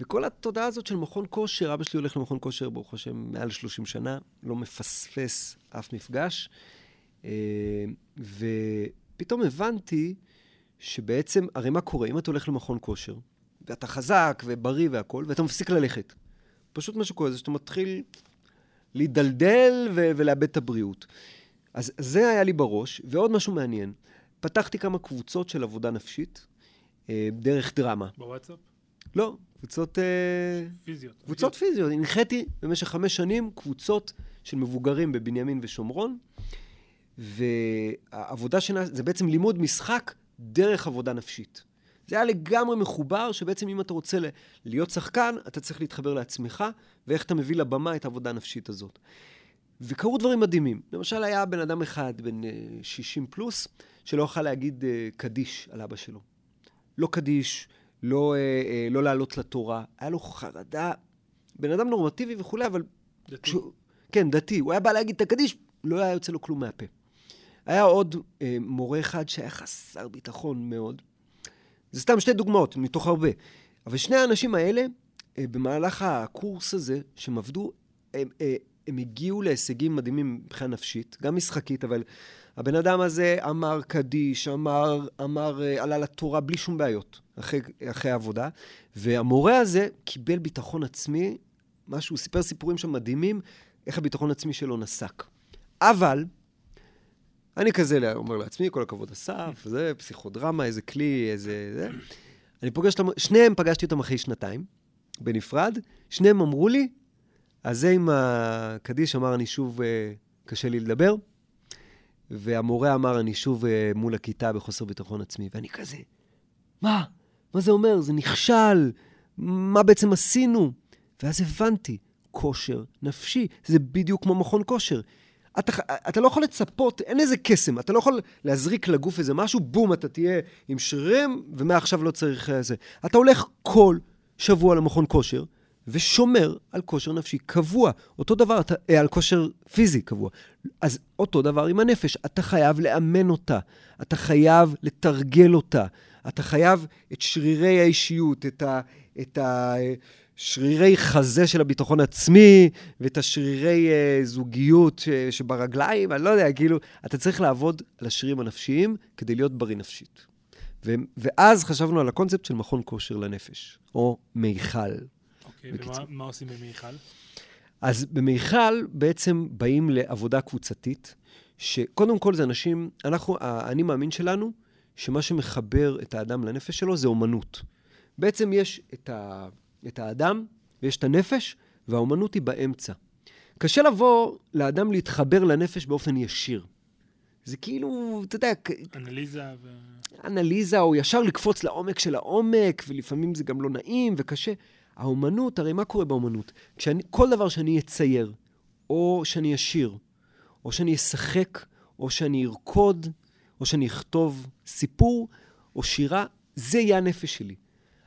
וכל התודעה הזאת של מכון כושר, אבא שלי הולך למכון כושר, ברוך השם, מעל 30 שנה, לא מפספס אף מפגש. אה, ופתאום הבנתי שבעצם, הרי מה קורה? אם אתה הולך למכון כושר, ואתה חזק ובריא והכול, ואתה מפסיק ללכת. פשוט מה שקורה זה שאתה מתחיל להידלדל ו- ולאבד את הבריאות. אז זה היה לי בראש, ועוד משהו מעניין. פתחתי כמה קבוצות של עבודה נפשית, אה, דרך דרמה. בוואטסאפ? לא, קבוצות... אה, פיזיות. קבוצות פיזיות. הנחיתי במשך חמש שנים קבוצות של מבוגרים בבנימין ושומרון, והעבודה שלה זה בעצם לימוד משחק דרך עבודה נפשית. זה היה לגמרי מחובר, שבעצם אם אתה רוצה להיות שחקן, אתה צריך להתחבר לעצמך, ואיך אתה מביא לבמה את העבודה הנפשית הזאת. וקרו דברים מדהימים. למשל, היה בן אדם אחד, בן 60 אה, פלוס, שלא יכל להגיד uh, קדיש על אבא שלו. לא קדיש, לא, uh, uh, לא לעלות לתורה. היה לו חרדה, בן אדם נורמטיבי וכולי, אבל... דתי. כשהוא, כן, דתי. הוא היה בא להגיד את הקדיש, לא היה יוצא לו כלום מהפה. היה עוד uh, מורה אחד שהיה חסר ביטחון מאוד, זה סתם שתי דוגמאות מתוך הרבה. אבל שני האנשים האלה, אה, במהלך הקורס הזה, שהם עבדו, הם, אה, הם הגיעו להישגים מדהימים מבחינה נפשית, גם משחקית, אבל הבן אדם הזה אמר קדיש, אמר, אמר, אה, עלה לתורה בלי שום בעיות, אחרי, אחרי העבודה. והמורה הזה קיבל ביטחון עצמי, משהו, הוא סיפר סיפורים שם מדהימים, איך הביטחון העצמי שלו נסק. אבל, אני כזה אומר לעצמי, כל הכבוד אסף, זה פסיכודרמה, איזה כלי, איזה... זה. אני פוגש אותם, שניהם פגשתי אותם אחרי שנתיים, בנפרד, שניהם אמרו לי, אז זה עם הקדיש אמר, אני שוב, אה, קשה לי לדבר, והמורה אמר, אני שוב אה, מול הכיתה בחוסר ביטחון עצמי, ואני כזה, מה? מה זה אומר? זה נכשל, מה בעצם עשינו? ואז הבנתי, כושר נפשי, זה בדיוק כמו מכון כושר. אתה, אתה לא יכול לצפות, אין איזה קסם, אתה לא יכול להזריק לגוף איזה משהו, בום, אתה תהיה עם שרירים, ומעכשיו לא צריך. אה, אתה הולך כל שבוע למכון כושר, ושומר על כושר נפשי קבוע. אותו דבר, אתה, אה, על כושר פיזי קבוע. אז אותו דבר עם הנפש, אתה חייב לאמן אותה, אתה חייב לתרגל אותה, אתה חייב את שרירי האישיות, את ה... את ה שרירי חזה של הביטחון עצמי, ואת השרירי uh, זוגיות ש, שברגליים, אני לא יודע, כאילו, אתה צריך לעבוד על השרירים הנפשיים כדי להיות בריא נפשית. ו, ואז חשבנו על הקונספט של מכון כושר לנפש, או מיכל. אוקיי, okay, ומה עושים במיכל? אז במיכל בעצם באים לעבודה קבוצתית, שקודם כל זה אנשים, אנחנו, האני מאמין שלנו, שמה שמחבר את האדם לנפש שלו זה אומנות. בעצם יש את ה... את האדם, ויש את הנפש, והאומנות היא באמצע. קשה לבוא לאדם להתחבר לנפש באופן ישיר. זה כאילו, אתה יודע... אנליזה ו... אנליזה, או ישר לקפוץ לעומק של העומק, ולפעמים זה גם לא נעים וקשה. האומנות, הרי מה קורה באומנות? כשאני, כל דבר שאני אצייר, או שאני אשיר, או שאני אשחק, או שאני ארקוד, או שאני אכתוב סיפור, או שירה, זה יהיה הנפש שלי.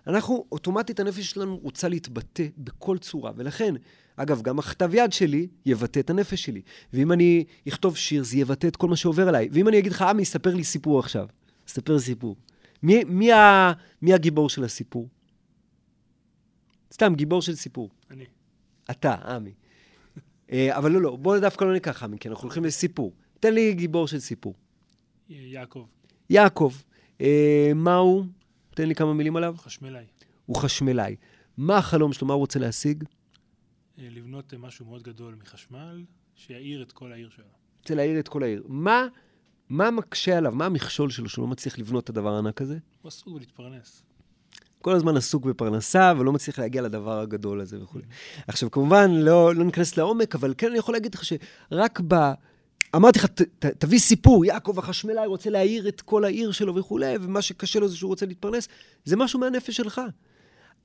אנחנו, אוטומטית הנפש שלנו רוצה להתבטא בכל צורה, ולכן, אגב, גם הכתב יד שלי יבטא את הנפש שלי. ואם אני אכתוב שיר, זה יבטא את כל מה שעובר עליי. ואם אני אגיד לך, עמי, ספר לי סיפור עכשיו. ספר סיפור. מי, מי, ה, מי הגיבור של הסיפור? סתם, גיבור של סיפור. אני. אתה, עמי. אה, אבל לא, לא, בוא דווקא לא ניקח עמי, כי אנחנו הולכים לסיפור. תן לי גיבור של סיפור. יעקב. יעקב. אה, מה הוא? תן לי כמה מילים עליו. חשמלאי. הוא חשמלאי. מה החלום שלו? מה הוא רוצה להשיג? אה, לבנות משהו מאוד גדול מחשמל, שיאיר את כל העיר שלו. רוצה להאיר את כל העיר. מה, מה מקשה עליו? מה המכשול שלו שהוא לא מצליח לבנות את הדבר הענק הזה? הוא עסוק בלהתפרנס. כל הזמן עסוק בפרנסה, ולא מצליח להגיע לדבר הגדול הזה וכו'. Mm-hmm. עכשיו, כמובן, לא, לא ניכנס לעומק, אבל כן אני יכול להגיד לך שרק ב... אמרתי לך, תביא סיפור, יעקב החשמלאי רוצה להעיר את כל העיר שלו וכולי, ומה שקשה לו זה שהוא רוצה להתפרנס, זה משהו מהנפש שלך.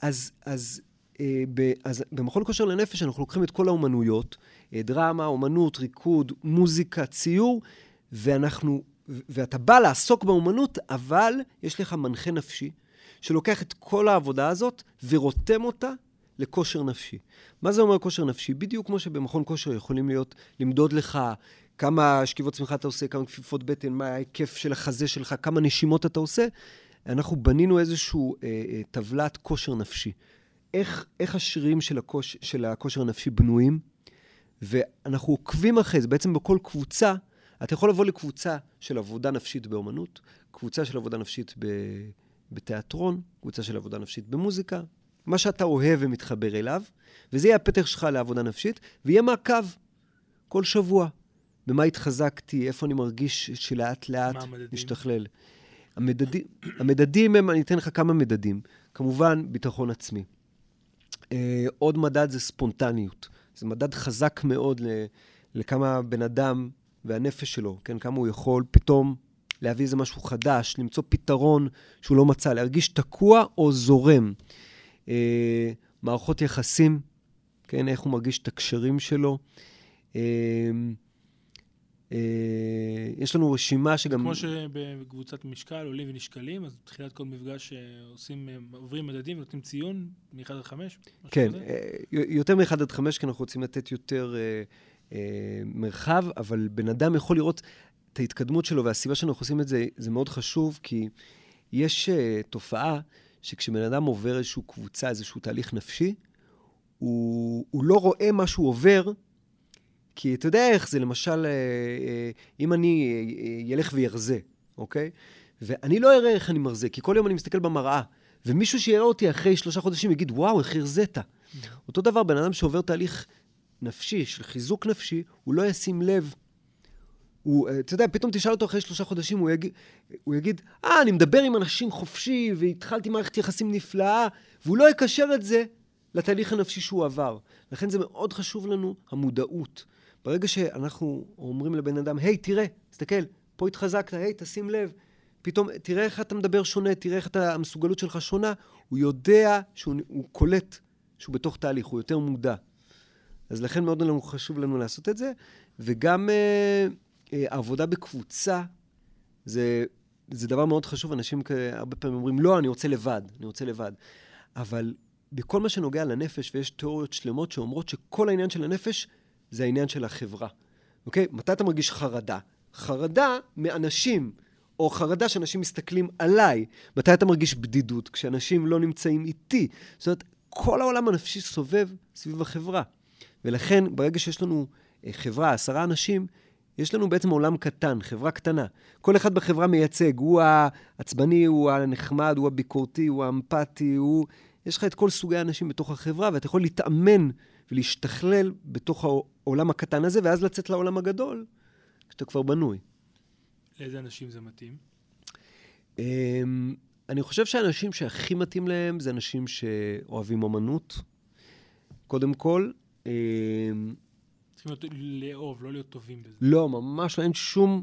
אז, אז, אה, ב, אז במכון כושר לנפש אנחנו לוקחים את כל האומנויות, אה, דרמה, אומנות, ריקוד, מוזיקה, ציור, ואנחנו, ואתה בא לעסוק באומנות, אבל יש לך מנחה נפשי, שלוקח את כל העבודה הזאת ורותם אותה לכושר נפשי. מה זה אומר כושר נפשי? בדיוק כמו שבמכון כושר יכולים להיות, למדוד לך כמה שכיבות צמיחה אתה עושה, כמה כפיפות בטן, מה ההיקף של החזה שלך, כמה נשימות אתה עושה. אנחנו בנינו איזושהי אה, אה, טבלת כושר נפשי. איך, איך השרירים של, הכוש, של הכושר הנפשי בנויים, ואנחנו עוקבים אחרי זה. בעצם בכל קבוצה, אתה יכול לבוא לקבוצה של עבודה נפשית באומנות, קבוצה של עבודה נפשית ב, בתיאטרון, קבוצה של עבודה נפשית במוזיקה, מה שאתה אוהב ומתחבר אליו, וזה יהיה הפתח שלך לעבודה נפשית, ויהיה מעקב כל שבוע. במה התחזקתי, איפה אני מרגיש שלאט לאט משתכלל. המדדים, המדדים הם, אני אתן לך כמה מדדים. כמובן, ביטחון עצמי. אה, עוד מדד זה ספונטניות. זה מדד חזק מאוד ל, לכמה בן אדם והנפש שלו, כן, כמה הוא יכול פתאום להביא איזה משהו חדש, למצוא פתרון שהוא לא מצא, להרגיש תקוע או זורם. אה, מערכות יחסים, כן, איך הוא מרגיש את הקשרים שלו. אה, אה, יש לנו רשימה שגם... כמו שבקבוצת משקל עולים ונשקלים, אז בתחילת כל מפגש אה, עושים, אה, עוברים מדדים ונותנים ציון מ-1 עד 5? כן, יותר מ-1 עד 5, כי אנחנו רוצים לתת יותר מרחב, אבל בן אדם יכול לראות את ההתקדמות שלו, והסיבה שאנחנו עושים את זה, זה מאוד חשוב, כי יש תופעה שכשבן אדם עובר איזושהי קבוצה, איזשהו תהליך נפשי, הוא, הוא לא רואה מה שהוא עובר, כי אתה יודע איך זה, למשל, אה, אה, אם אני ילך אה, וירזה, אוקיי? ואני לא אראה איך אני מרזה, כי כל יום אני מסתכל במראה, ומישהו שיראה אותי אחרי שלושה חודשים יגיד, וואו, איך הרזית. Mm-hmm. אותו דבר, בן אדם שעובר תהליך נפשי, של חיזוק נפשי, הוא לא ישים לב הוא, אה, אתה יודע, פתאום תשאל אותו אחרי שלושה חודשים, הוא יגיד, הוא יגיד, אה, אני מדבר עם אנשים חופשי, והתחלתי מערכת יחסים נפלאה, והוא לא יקשר את זה לתהליך הנפשי שהוא עבר. לכן זה מאוד חשוב לנו, המודעות. ברגע שאנחנו אומרים לבן אדם, היי, תראה, תסתכל, פה התחזקת, היי, תשים לב, פתאום, תראה איך אתה מדבר שונה, תראה איך אתה, המסוגלות שלך שונה, הוא יודע שהוא קולט שהוא בתוך תהליך, הוא יותר מודע. אז לכן מאוד חשוב לנו לעשות את זה, וגם אה, עבודה בקבוצה, זה, זה דבר מאוד חשוב. אנשים הרבה פעמים אומרים, לא, אני רוצה לבד, אני רוצה לבד. אבל בכל מה שנוגע לנפש, ויש תיאוריות שלמות שאומרות שכל העניין של הנפש זה העניין של החברה. אוקיי? מתי אתה מרגיש חרדה? חרדה מאנשים, או חרדה שאנשים מסתכלים עליי. מתי אתה מרגיש בדידות? כשאנשים לא נמצאים איתי. זאת אומרת, כל העולם הנפשי סובב סביב החברה. ולכן, ברגע שיש לנו אה, חברה, עשרה אנשים, יש לנו בעצם עולם קטן, חברה קטנה. כל אחד בחברה מייצג, הוא העצבני, הוא הנחמד, הוא הביקורתי, הוא האמפתי, הוא... יש לך את כל סוגי האנשים בתוך החברה, ואתה יכול להתאמן ולהשתכלל בתוך העולם הקטן הזה, ואז לצאת לעולם הגדול, כשאתה כבר בנוי. לאיזה אנשים זה מתאים? אמ, אני חושב שהאנשים שהכי מתאים להם זה אנשים שאוהבים אומנות, קודם כל. צריכים לאהוב, לא להיות טובים בזה. לא, ממש לא, אין שום...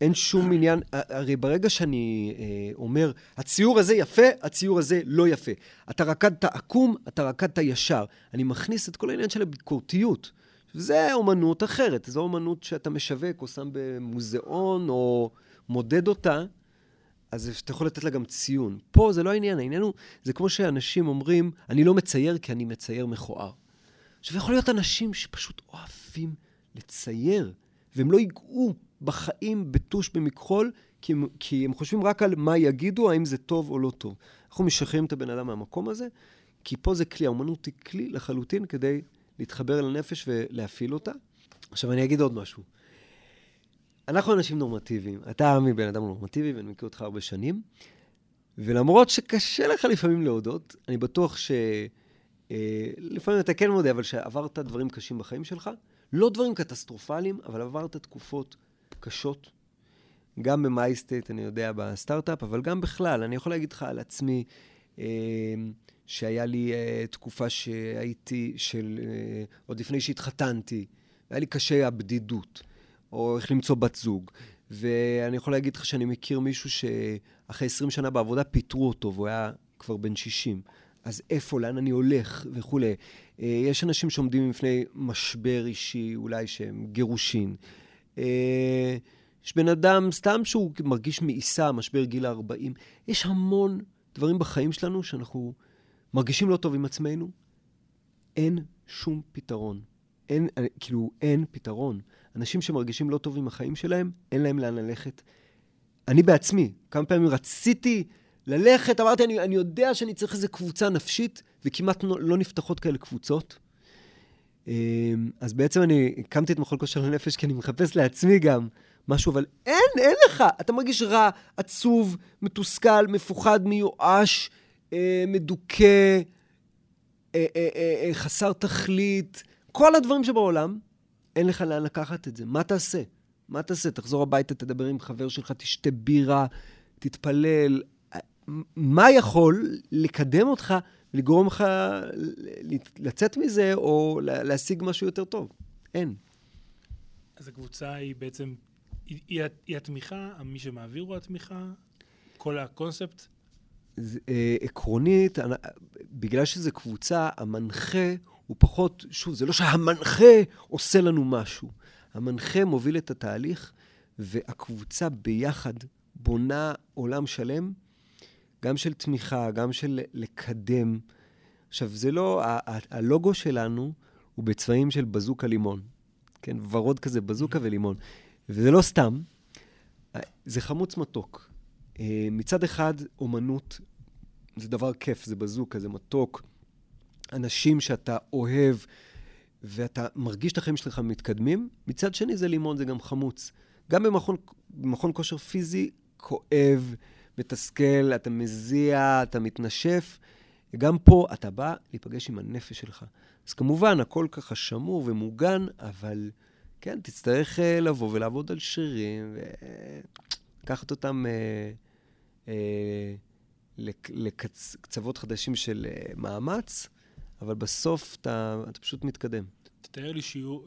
אין שום עניין, הרי ברגע שאני אה, אומר, הציור הזה יפה, הציור הזה לא יפה. אתה רקדת עקום, אתה רקדת ישר. אני מכניס את כל העניין של הביקורתיות. זה אומנות אחרת, זו אומנות שאתה משווק או שם במוזיאון או מודד אותה, אז אתה יכול לתת לה גם ציון. פה זה לא העניין, העניין הוא, זה כמו שאנשים אומרים, אני לא מצייר כי אני מצייר מכוער. עכשיו, יכול להיות אנשים שפשוט אוהבים לצייר, והם לא ייגעו בחיים בטוש במכחול, כי כי הם חושבים רק על מה יגידו, האם זה טוב או לא טוב. אנחנו משחררים את הבן אדם מהמקום הזה, כי פה זה כלי, האומנות היא כלי לחלוטין כדי להתחבר אל הנפש ולהפעיל אותה. עכשיו, אני אגיד עוד משהו. אנחנו אנשים נורמטיביים. אתה, עמי, בן אדם נורמטיבי, ואני מכיר אותך הרבה שנים, ולמרות שקשה לך לפעמים להודות, אני בטוח ש... אה, לפעמים אתה כן מודה, אבל שעברת דברים קשים בחיים שלך, לא דברים קטסטרופליים, אבל עברת תקופות קשות. גם במייסטייט, אני יודע, בסטארט-אפ, אבל גם בכלל. אני יכול להגיד לך על עצמי, אה, שהיה לי אה, תקופה שהייתי, של, אה, עוד לפני שהתחתנתי, היה לי קשה הבדידות, או איך למצוא בת זוג. ואני יכול להגיד לך שאני מכיר מישהו שאחרי 20 שנה בעבודה פיטרו אותו, והוא היה כבר בן 60. אז איפה, לאן אני הולך וכולי. אה, יש אנשים שעומדים בפני משבר אישי, אולי שהם גירושין. אה, יש בן אדם סתם שהוא מרגיש מאיסה, משבר גיל ה-40. יש המון דברים בחיים שלנו שאנחנו מרגישים לא טוב עם עצמנו. אין שום פתרון. אין, כאילו, אין פתרון. אנשים שמרגישים לא טוב עם החיים שלהם, אין להם לאן ללכת. אני בעצמי, כמה פעמים רציתי ללכת, אמרתי, אני, אני יודע שאני צריך איזו קבוצה נפשית, וכמעט לא, לא נפתחות כאלה קבוצות. אמ, אז בעצם אני הקמתי את מכון כושר לנפש, כי אני מחפש לעצמי גם משהו, אבל אין, אין לך. אתה מרגיש רע, עצוב, מתוסכל, מפוחד, מיואש, אה, מדוכא, אה, אה, אה, אה, חסר תכלית, כל הדברים שבעולם, אין לך לאן לקחת את זה. מה תעשה? מה תעשה? תחזור הביתה, תדבר עם חבר שלך, תשתה בירה, תתפלל. מה יכול לקדם אותך לגרום לך לצאת מזה, או להשיג משהו יותר טוב? אין. אז הקבוצה היא בעצם, היא, היא, היא התמיכה, מי שמעביר הוא התמיכה? כל הקונספט? זה, אה, עקרונית, בגלל שזו קבוצה, המנחה הוא פחות, שוב, זה לא שהמנחה עושה לנו משהו. המנחה מוביל את התהליך, והקבוצה ביחד בונה עולם שלם, גם של תמיכה, גם של לקדם. עכשיו, זה לא, הלוגו שלנו הוא בצבעים של בזוקה לימון. כן, ורוד כזה, בזוקה ולימון. וזה לא סתם, זה חמוץ מתוק. אה, מצד אחד, אומנות זה דבר כיף, זה בזוקה, זה מתוק. אנשים שאתה אוהב ואתה מרגיש את החיים שלך מתקדמים. מצד שני, זה לימון, זה גם חמוץ. גם במכון, במכון כושר פיזי כואב, מתסכל, אתה מזיע, אתה מתנשף. גם פה אתה בא להיפגש עם הנפש שלך. אז כמובן, הכל ככה שמור ומוגן, אבל כן, תצטרך uh, לבוא ולעבוד על שרירים, ולקחת אותם uh, uh, לקצוות חדשים של uh, מאמץ, אבל בסוף אתה, אתה פשוט מתקדם. תתאר לי שיעור,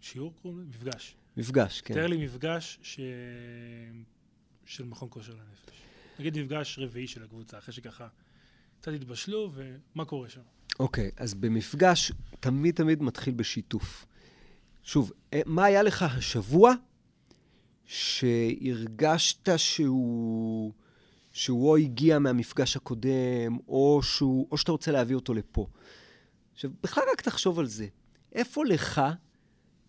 שיעור קוראים לזה? מפגש. מפגש, כן. תאר לי מפגש ש... של מכון כושר לנפש. נגיד מפגש רביעי של הקבוצה, אחרי שככה קצת התבשלו, ומה קורה שם? אוקיי, okay, אז במפגש תמיד תמיד מתחיל בשיתוף. שוב, אה, מה היה לך השבוע שהרגשת שהוא, שהוא או הגיע מהמפגש הקודם, או, שהוא, או שאתה רוצה להביא אותו לפה? עכשיו, בכלל רק תחשוב על זה. איפה לך,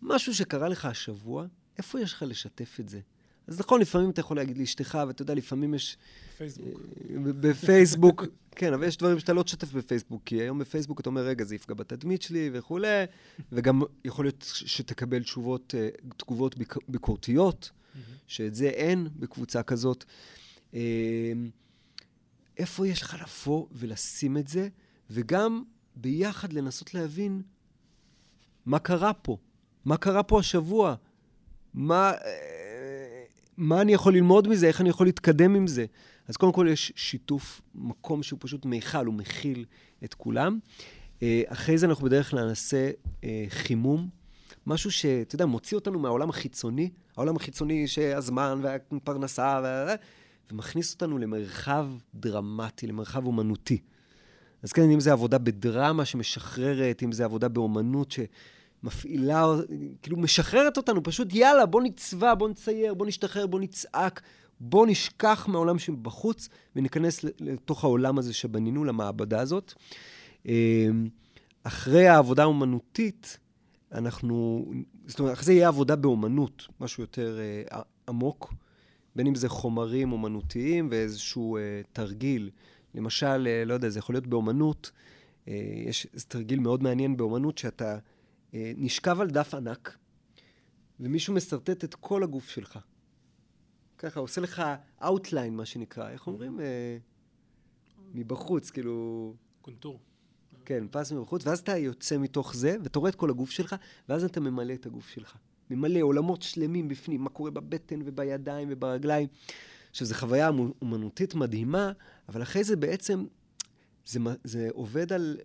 משהו שקרה לך השבוע, איפה יש לך לשתף את זה? אז נכון, לפעמים אתה יכול להגיד לאשתך, ואתה יודע, לפעמים יש... פייסבוק. אה, בפייסבוק, *laughs* כן, אבל יש דברים שאתה לא תשתף בפייסבוק, כי היום בפייסבוק אתה אומר, רגע, זה יפגע בתדמית שלי וכולי, וגם יכול להיות שתקבל תשובות, אה, תגובות ביקורתיות, שאת זה אין בקבוצה כזאת. אה, איפה יש לך לבוא ולשים את זה, וגם ביחד לנסות להבין מה קרה פה, מה קרה פה השבוע, מה... מה אני יכול ללמוד מזה, איך אני יכול להתקדם עם זה. אז קודם כל יש שיתוף, מקום שהוא פשוט מיכל, הוא מכיל את כולם. אה, אחרי זה אנחנו בדרך כלל נעשה אה, חימום, משהו שאתה יודע, מוציא אותנו מהעולם החיצוני, העולם החיצוני שהזמן והפרנסה, וה... ומכניס אותנו למרחב דרמטי, למרחב אומנותי. אז כן, אם זה עבודה בדרמה שמשחררת, אם זה עבודה באומנות ש... מפעילה, כאילו משחררת אותנו, פשוט יאללה, בוא נצבע, בוא נצייר, בוא נשתחרר, בוא נצעק, בוא נשכח מהעולם שבחוץ וניכנס לתוך העולם הזה שבנינו, למעבדה הזאת. אמ, אחרי העבודה האומנותית, אנחנו, זאת אומרת, אחרי זה יהיה עבודה באומנות, משהו יותר אה, עמוק, בין אם זה חומרים אומנותיים ואיזשהו אה, תרגיל. למשל, אה, לא יודע, זה יכול להיות באומנות, אה, יש תרגיל מאוד מעניין באומנות, שאתה נשכב על דף ענק, ומישהו משרטט את כל הגוף שלך. ככה, עושה לך outline, מה שנקרא, איך אומרים? אה, מבחוץ, כאילו... קונטור. כן, פס מבחוץ, ואז אתה יוצא מתוך זה, ואתה רואה את כל הגוף שלך, ואז אתה ממלא את הגוף שלך. ממלא עולמות שלמים בפנים, מה קורה בבטן ובידיים וברגליים. עכשיו, זו חוויה אומנותית מדהימה, אבל אחרי זה בעצם, זה, זה עובד על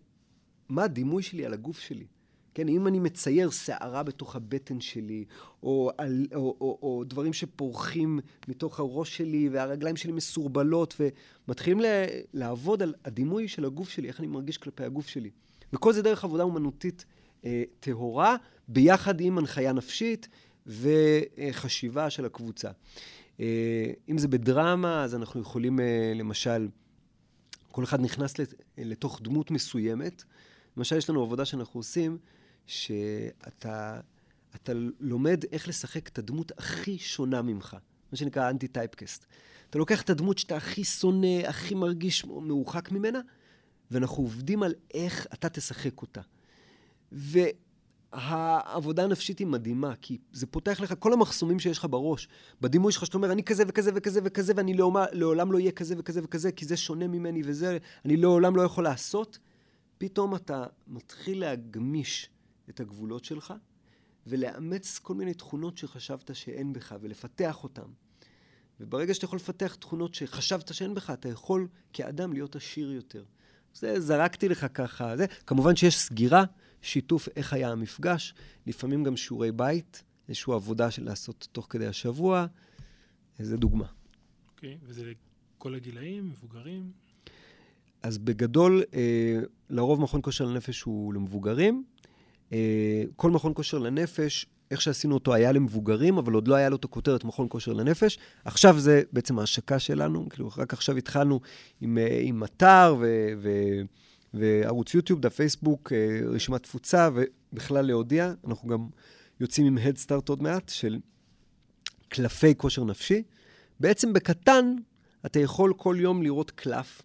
מה הדימוי שלי על הגוף שלי. כן, אם אני מצייר שערה בתוך הבטן שלי, או, על, או, או, או דברים שפורחים מתוך הראש שלי, והרגליים שלי מסורבלות, ומתחילים ל, לעבוד על הדימוי של הגוף שלי, איך אני מרגיש כלפי הגוף שלי. וכל זה דרך עבודה אומנותית אה, טהורה, ביחד עם הנחיה נפשית וחשיבה של הקבוצה. אה, אם זה בדרמה, אז אנחנו יכולים, אה, למשל, כל אחד נכנס לתוך דמות מסוימת. למשל, יש לנו עבודה שאנחנו עושים, שאתה אתה לומד איך לשחק את הדמות הכי שונה ממך, מה שנקרא אנטי טייפקסט. אתה לוקח את הדמות שאתה הכי שונא, הכי מרגיש מרוחק ממנה, ואנחנו עובדים על איך אתה תשחק אותה. והעבודה הנפשית היא מדהימה, כי זה פותח לך כל המחסומים שיש לך בראש. בדימוי שלך שאתה אומר, אני כזה וכזה וכזה וכזה, ואני לעולם, לעולם לא אהיה כזה וכזה וכזה, כי זה שונה ממני וזה, אני לעולם לא יכול לעשות. פתאום אתה מתחיל להגמיש את הגבולות שלך, ולאמץ כל מיני תכונות שחשבת שאין בך, ולפתח אותן. וברגע שאתה יכול לפתח תכונות שחשבת שאין בך, אתה יכול כאדם להיות עשיר יותר. זה זרקתי לך ככה. זה. כמובן שיש סגירה, שיתוף איך היה המפגש, לפעמים גם שיעורי בית, איזושהי עבודה של לעשות תוך כדי השבוע, איזה דוגמה. אוקיי, okay, וזה לכל הגילאים, מבוגרים? אז בגדול, אה, לרוב מכון כושר לנפש הוא למבוגרים, כל מכון כושר לנפש, איך שעשינו אותו היה למבוגרים, אבל עוד לא היה לו את הכותרת מכון כושר לנפש. עכשיו זה בעצם ההשקה שלנו, כאילו רק עכשיו התחלנו עם, אה, עם אתר ו, ו, וערוץ יוטיוב, דף פייסבוק, אה, רשימת תפוצה, ובכלל להודיע. אנחנו גם יוצאים עם Head Start עוד מעט, של קלפי כושר נפשי. בעצם בקטן, אתה יכול כל יום לראות קלף,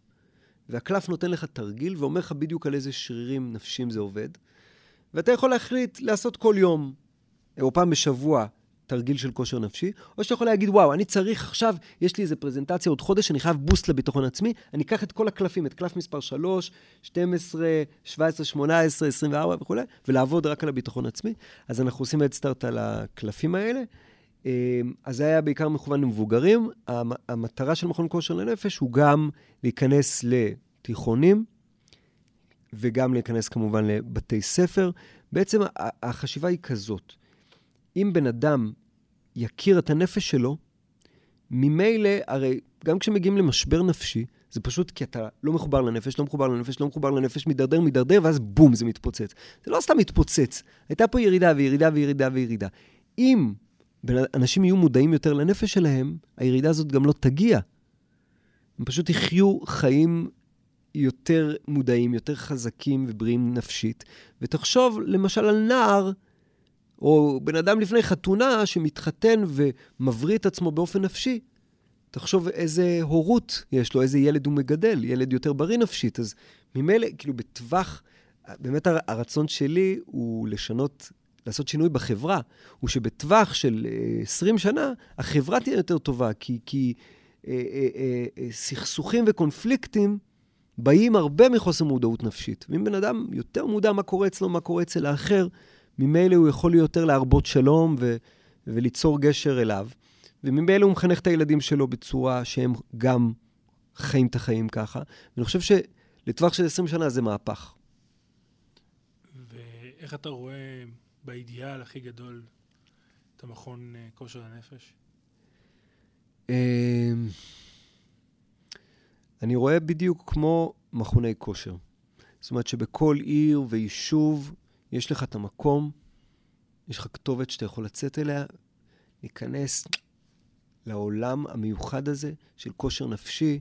והקלף נותן לך תרגיל ואומר לך בדיוק על איזה שרירים נפשיים זה עובד. ואתה יכול להחליט לעשות כל יום, או פעם בשבוע, תרגיל של כושר נפשי, או שאתה יכול להגיד, וואו, אני צריך עכשיו, יש לי איזה פרזנטציה עוד חודש, אני חייב בוסט לביטחון עצמי, אני אקח את כל הקלפים, את קלף מספר 3, 12, 17, 18, 24 וכולי, ולעבוד רק על הביטחון עצמי. אז אנחנו עושים הדסטארט על הקלפים האלה. אמ, אז זה היה בעיקר מכוון למבוגרים. המטרה של מכון כושר לנפש הוא גם להיכנס לתיכונים, וגם להיכנס כמובן לבתי ספר. בעצם החשיבה היא כזאת, אם בן אדם יכיר את הנפש שלו, ממילא, הרי גם כשמגיעים למשבר נפשי, זה פשוט כי אתה לא מחובר לנפש, לא מחובר לנפש, לא מחובר לנפש, מידרדר, מידרדר, ואז בום, זה מתפוצץ. זה לא סתם מתפוצץ, הייתה פה ירידה וירידה וירידה וירידה. אם אנשים יהיו מודעים יותר לנפש שלהם, הירידה הזאת גם לא תגיע. הם פשוט יחיו חיים יותר מודעים, יותר חזקים ובריאים נפשית. ותחשוב למשל על נער, או בן אדם לפני חתונה שמתחתן ומבריא את עצמו באופן נפשי. תחשוב איזה הורות יש לו, איזה ילד הוא מגדל, ילד יותר בריא נפשית. אז ממילא, כאילו בטווח, באמת הרצון שלי הוא לשנות, לעשות שינוי בחברה. הוא שבטווח של 20 אה, שנה, החברה תהיה יותר טובה, כי, כי אה, אה, אה, אה, סכסוכים וקונפליקטים באים הרבה מחוסר מודעות נפשית. ואם בן אדם יותר מודע מה קורה אצלו, מה קורה אצל האחר, ממילא הוא יכול יותר להרבות שלום ו- וליצור גשר אליו. וממילא הוא מחנך את הילדים שלו בצורה שהם גם חיים את החיים ככה. ואני חושב שלטווח של 20 שנה זה מהפך. ואיך אתה רואה באידיאל הכי גדול את המכון אה, כושר הנפש? אני רואה בדיוק כמו מכוני כושר. זאת אומרת שבכל עיר ויישוב יש לך את המקום, יש לך כתובת שאתה יכול לצאת אליה, להיכנס לעולם המיוחד הזה של כושר נפשי,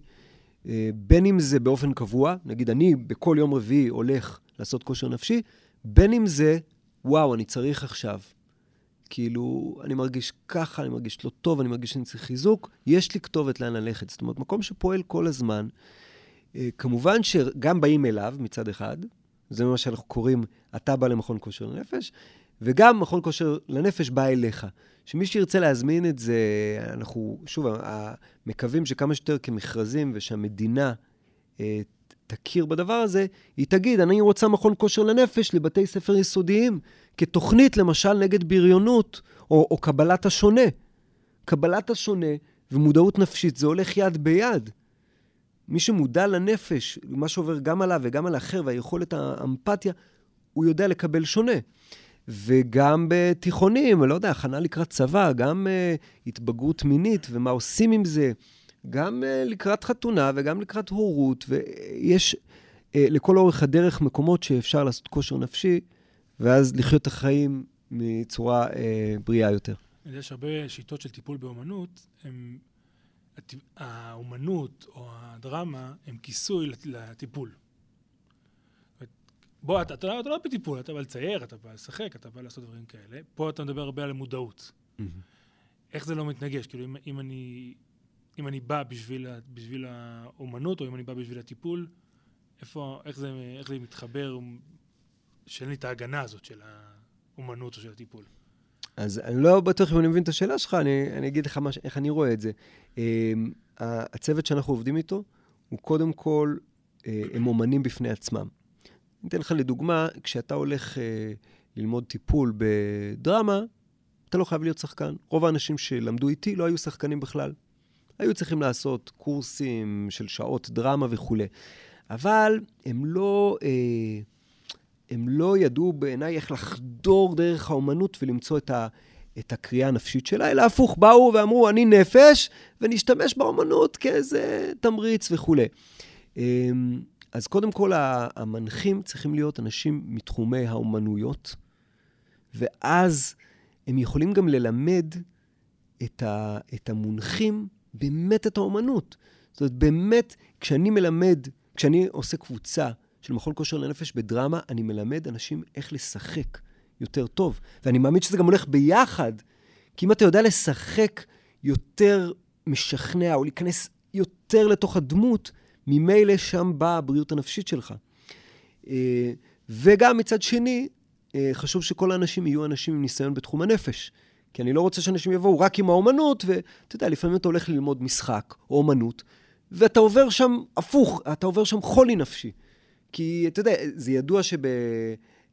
אה, בין אם זה באופן קבוע, נגיד אני בכל יום רביעי הולך לעשות כושר נפשי, בין אם זה, וואו, אני צריך עכשיו. כאילו, אני מרגיש ככה, אני מרגיש לא טוב, אני מרגיש שאני צריך חיזוק, יש לי כתובת לאן ללכת. זאת אומרת, מקום שפועל כל הזמן. אה, כמובן שגם באים אליו מצד אחד, זה מה שאנחנו קוראים, אתה בא למכון כושר לנפש, וגם מכון כושר לנפש בא אליך. שמי שירצה להזמין את זה, אנחנו, שוב, מקווים שכמה שיותר כמכרזים ושהמדינה אה, תכיר בדבר הזה, היא תגיד, אני רוצה מכון כושר לנפש לבתי ספר יסודיים, כתוכנית, למשל, נגד בריונות או, או קבלת השונה. קבלת השונה ומודעות נפשית, זה הולך יד ביד. מי שמודע לנפש, מה שעובר גם עליו וגם על האחר, והיכולת האמפתיה, הוא יודע לקבל שונה. וגם בתיכונים, לא יודע, הכנה לקראת צבא, גם uh, התבגרות מינית ומה עושים עם זה, גם uh, לקראת חתונה וגם לקראת הורות, ויש uh, לכל אורך הדרך מקומות שאפשר לעשות כושר נפשי, ואז לחיות את החיים מצורה uh, בריאה יותר. יש הרבה שיטות של טיפול באומנות, הם האומנות או הדרמה הם כיסוי לטיפול. בוא, אתה, אתה, אתה לא בטיפול, אתה בא לצייר, אתה בא לשחק, אתה בא לעשות דברים כאלה. פה אתה מדבר הרבה על המודעות. Mm-hmm. איך זה לא מתנגש? כאילו, אם, אם, אני, אם אני בא בשביל, בשביל האומנות, או אם אני בא בשביל הטיפול, איפה, איך זה, איך זה מתחבר, שאין לי את ההגנה הזאת של האומנות או של הטיפול? אז אני לא בטוח אם אני מבין את השאלה שלך, אני, אני אגיד לך מש, איך אני רואה את זה. Um, הצוות שאנחנו עובדים איתו, הוא קודם כל, uh, הם אומנים בפני עצמם. אני אתן לך לדוגמה, כשאתה הולך uh, ללמוד טיפול בדרמה, אתה לא חייב להיות שחקן. רוב האנשים שלמדו איתי לא היו שחקנים בכלל. היו צריכים לעשות קורסים של שעות דרמה וכולי. אבל הם לא... Uh, הם לא ידעו בעיניי איך לחדור דרך האומנות ולמצוא את, ה, את הקריאה הנפשית שלה, אלא הפוך, באו ואמרו, אני נפש, ונשתמש באומנות כאיזה תמריץ וכולי. אמ, אז קודם כל, המנחים צריכים להיות אנשים מתחומי האומנויות, ואז הם יכולים גם ללמד את, ה, את המונחים באמת את האומנות. זאת אומרת, באמת, כשאני מלמד, כשאני עושה קבוצה, של מכון כושר לנפש בדרמה, אני מלמד אנשים איך לשחק יותר טוב. ואני מאמין שזה גם הולך ביחד, כי אם אתה יודע לשחק יותר משכנע, או להיכנס יותר לתוך הדמות, ממילא שם באה הבריאות הנפשית שלך. אה, וגם מצד שני, אה, חשוב שכל האנשים יהיו אנשים עם ניסיון בתחום הנפש, כי אני לא רוצה שאנשים יבואו רק עם האומנות, ואתה יודע, לפעמים אתה הולך ללמוד משחק או אומנות, ואתה עובר שם הפוך, אתה עובר שם חולי נפשי. כי אתה יודע, זה ידוע שב...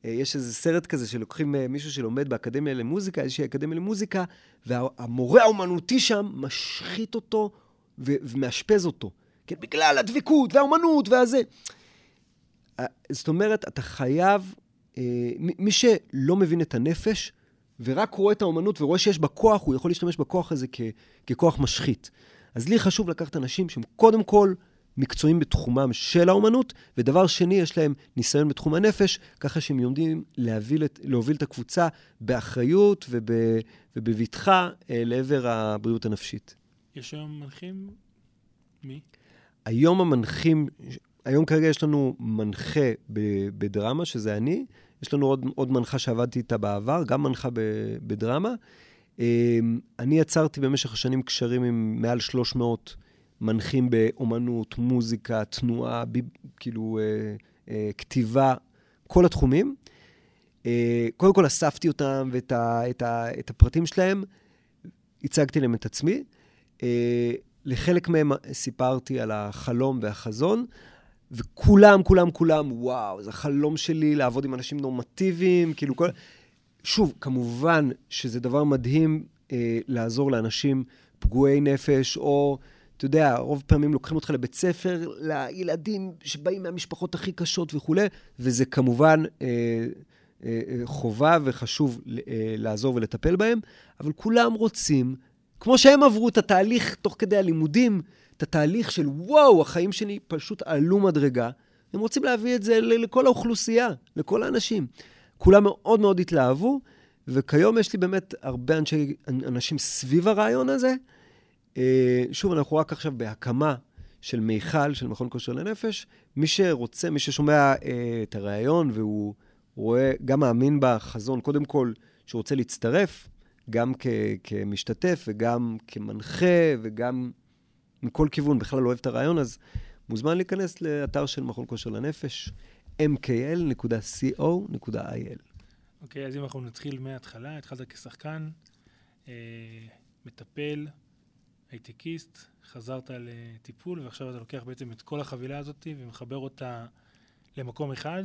יש איזה סרט כזה שלוקחים אה, מישהו שלומד באקדמיה למוזיקה, איזושהי אקדמיה למוזיקה, והמורה האומנותי שם משחית אותו ו- ומאשפז אותו. כן, בגלל הדבקות והאומנות והזה. אה, זאת אומרת, אתה חייב, אה, מי שלא מבין את הנפש, ורק רואה את האומנות ורואה שיש בה כוח, הוא יכול להשתמש בכוח הזה כ- ככוח משחית. אז לי חשוב לקחת אנשים שהם קודם כל מקצועיים בתחומם של האומנות, ודבר שני, יש להם ניסיון בתחום הנפש, ככה שהם יודעים להוביל את, להוביל את הקבוצה באחריות וב, ובבטחה אה, לעבר הבריאות הנפשית. יש היום מנחים? מי? היום המנחים, היום כרגע יש לנו מנחה בדרמה, שזה אני. יש לנו עוד, עוד מנחה שעבדתי איתה בעבר, גם מנחה בדרמה. אמ, אני יצרתי במשך השנים קשרים עם מעל 300 מנחים באומנות, מוזיקה, תנועה, ב, כאילו אה, אה, כתיבה, כל התחומים. אה, קודם כל אספתי אותם ואת ה, את ה, את הפרטים שלהם, הצגתי להם את עצמי. אה, לחלק מהם סיפרתי על החלום והחזון, וכולם, כולם, כולם, וואו, זה החלום שלי לעבוד עם אנשים נורמטיביים, כאילו כל... שוב, כמובן שזה דבר מדהים אה, לעזור לאנשים פגועי נפש, או, אתה יודע, רוב פעמים לוקחים אותך לבית ספר לילדים שבאים מהמשפחות הכי קשות וכולי, וזה כמובן אה, אה, אה חובה וחשוב אה, לעזור ולטפל בהם, אבל כולם רוצים, כמו שהם עברו את התהליך תוך כדי הלימודים, התהליך של וואו, החיים שלי פשוט עלו מדרגה, הם רוצים להביא את זה לכל האוכלוסייה, לכל האנשים. כולם מאוד מאוד התלהבו, וכיום יש לי באמת הרבה אנשי, אנשים סביב הרעיון הזה. אה, שוב, אנחנו רק עכשיו בהקמה של מיכל, של מכון כושר לנפש. מי שרוצה, מי ששומע אה, את הרעיון והוא רואה, גם מאמין בחזון, קודם כל, שהוא רוצה להצטרף, גם כ, כמשתתף וגם כמנחה וגם מכל כיוון, בכלל לא אוהב את הרעיון, אז מוזמן להיכנס לאתר של מכון כושר לנפש, mkl.co.il. אוקיי, okay, אז אם אנחנו נתחיל מההתחלה, התחלת כשחקן, אה, מטפל, הייטקיסט, חזרת לטיפול, ועכשיו אתה לוקח בעצם את כל החבילה הזאת ומחבר אותה למקום אחד,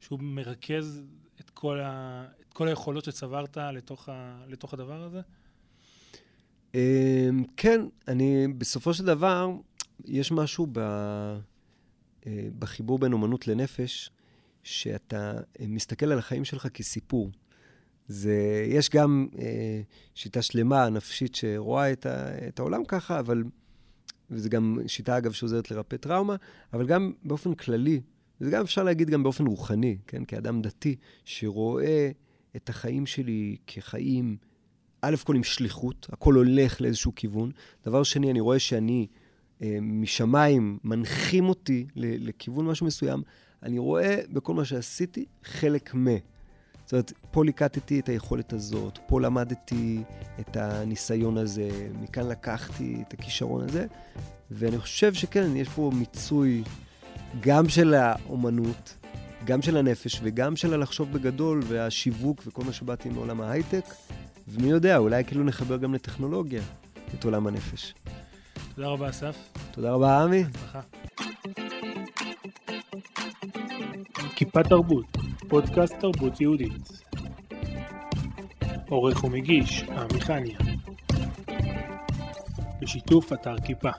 שהוא מרכז את כל, ה, את כל היכולות שצברת לתוך, ה, לתוך הדבר הזה? אמ, כן, אני, בסופו של דבר, יש משהו ב, אה, בחיבור בין אומנות לנפש, שאתה אה, מסתכל על החיים שלך כסיפור. זה, יש גם אה, שיטה שלמה, נפשית, שרואה את, ה, את העולם ככה, אבל, וזו גם שיטה, אגב, שעוזרת לרפא טראומה, אבל גם באופן כללי, וזה גם אפשר להגיד גם באופן רוחני, כן? כאדם דתי, שרואה את החיים שלי כחיים א' כל עם שליחות, הכל הולך לאיזשהו כיוון. דבר שני, אני רואה שאני אה, משמיים מנחים אותי לכיוון משהו מסוים, אני רואה בכל מה שעשיתי חלק מ... זאת אומרת, פה ליקטתי את היכולת הזאת, פה למדתי את הניסיון הזה, מכאן לקחתי את הכישרון הזה, ואני חושב שכן, יש פה מיצוי גם של האומנות, גם של הנפש וגם של הלחשוב בגדול והשיווק וכל מה שבאתי מעולם ההייטק. ומי יודע, אולי כאילו נחבר גם לטכנולוגיה את עולם הנפש. תודה רבה, אסף. תודה רבה, עמי. בהצלחה. כיפה תרבות, פודקאסט תרבות יהודית. עורך ומגיש, עמי חניה. בשיתוף אתר כיפה.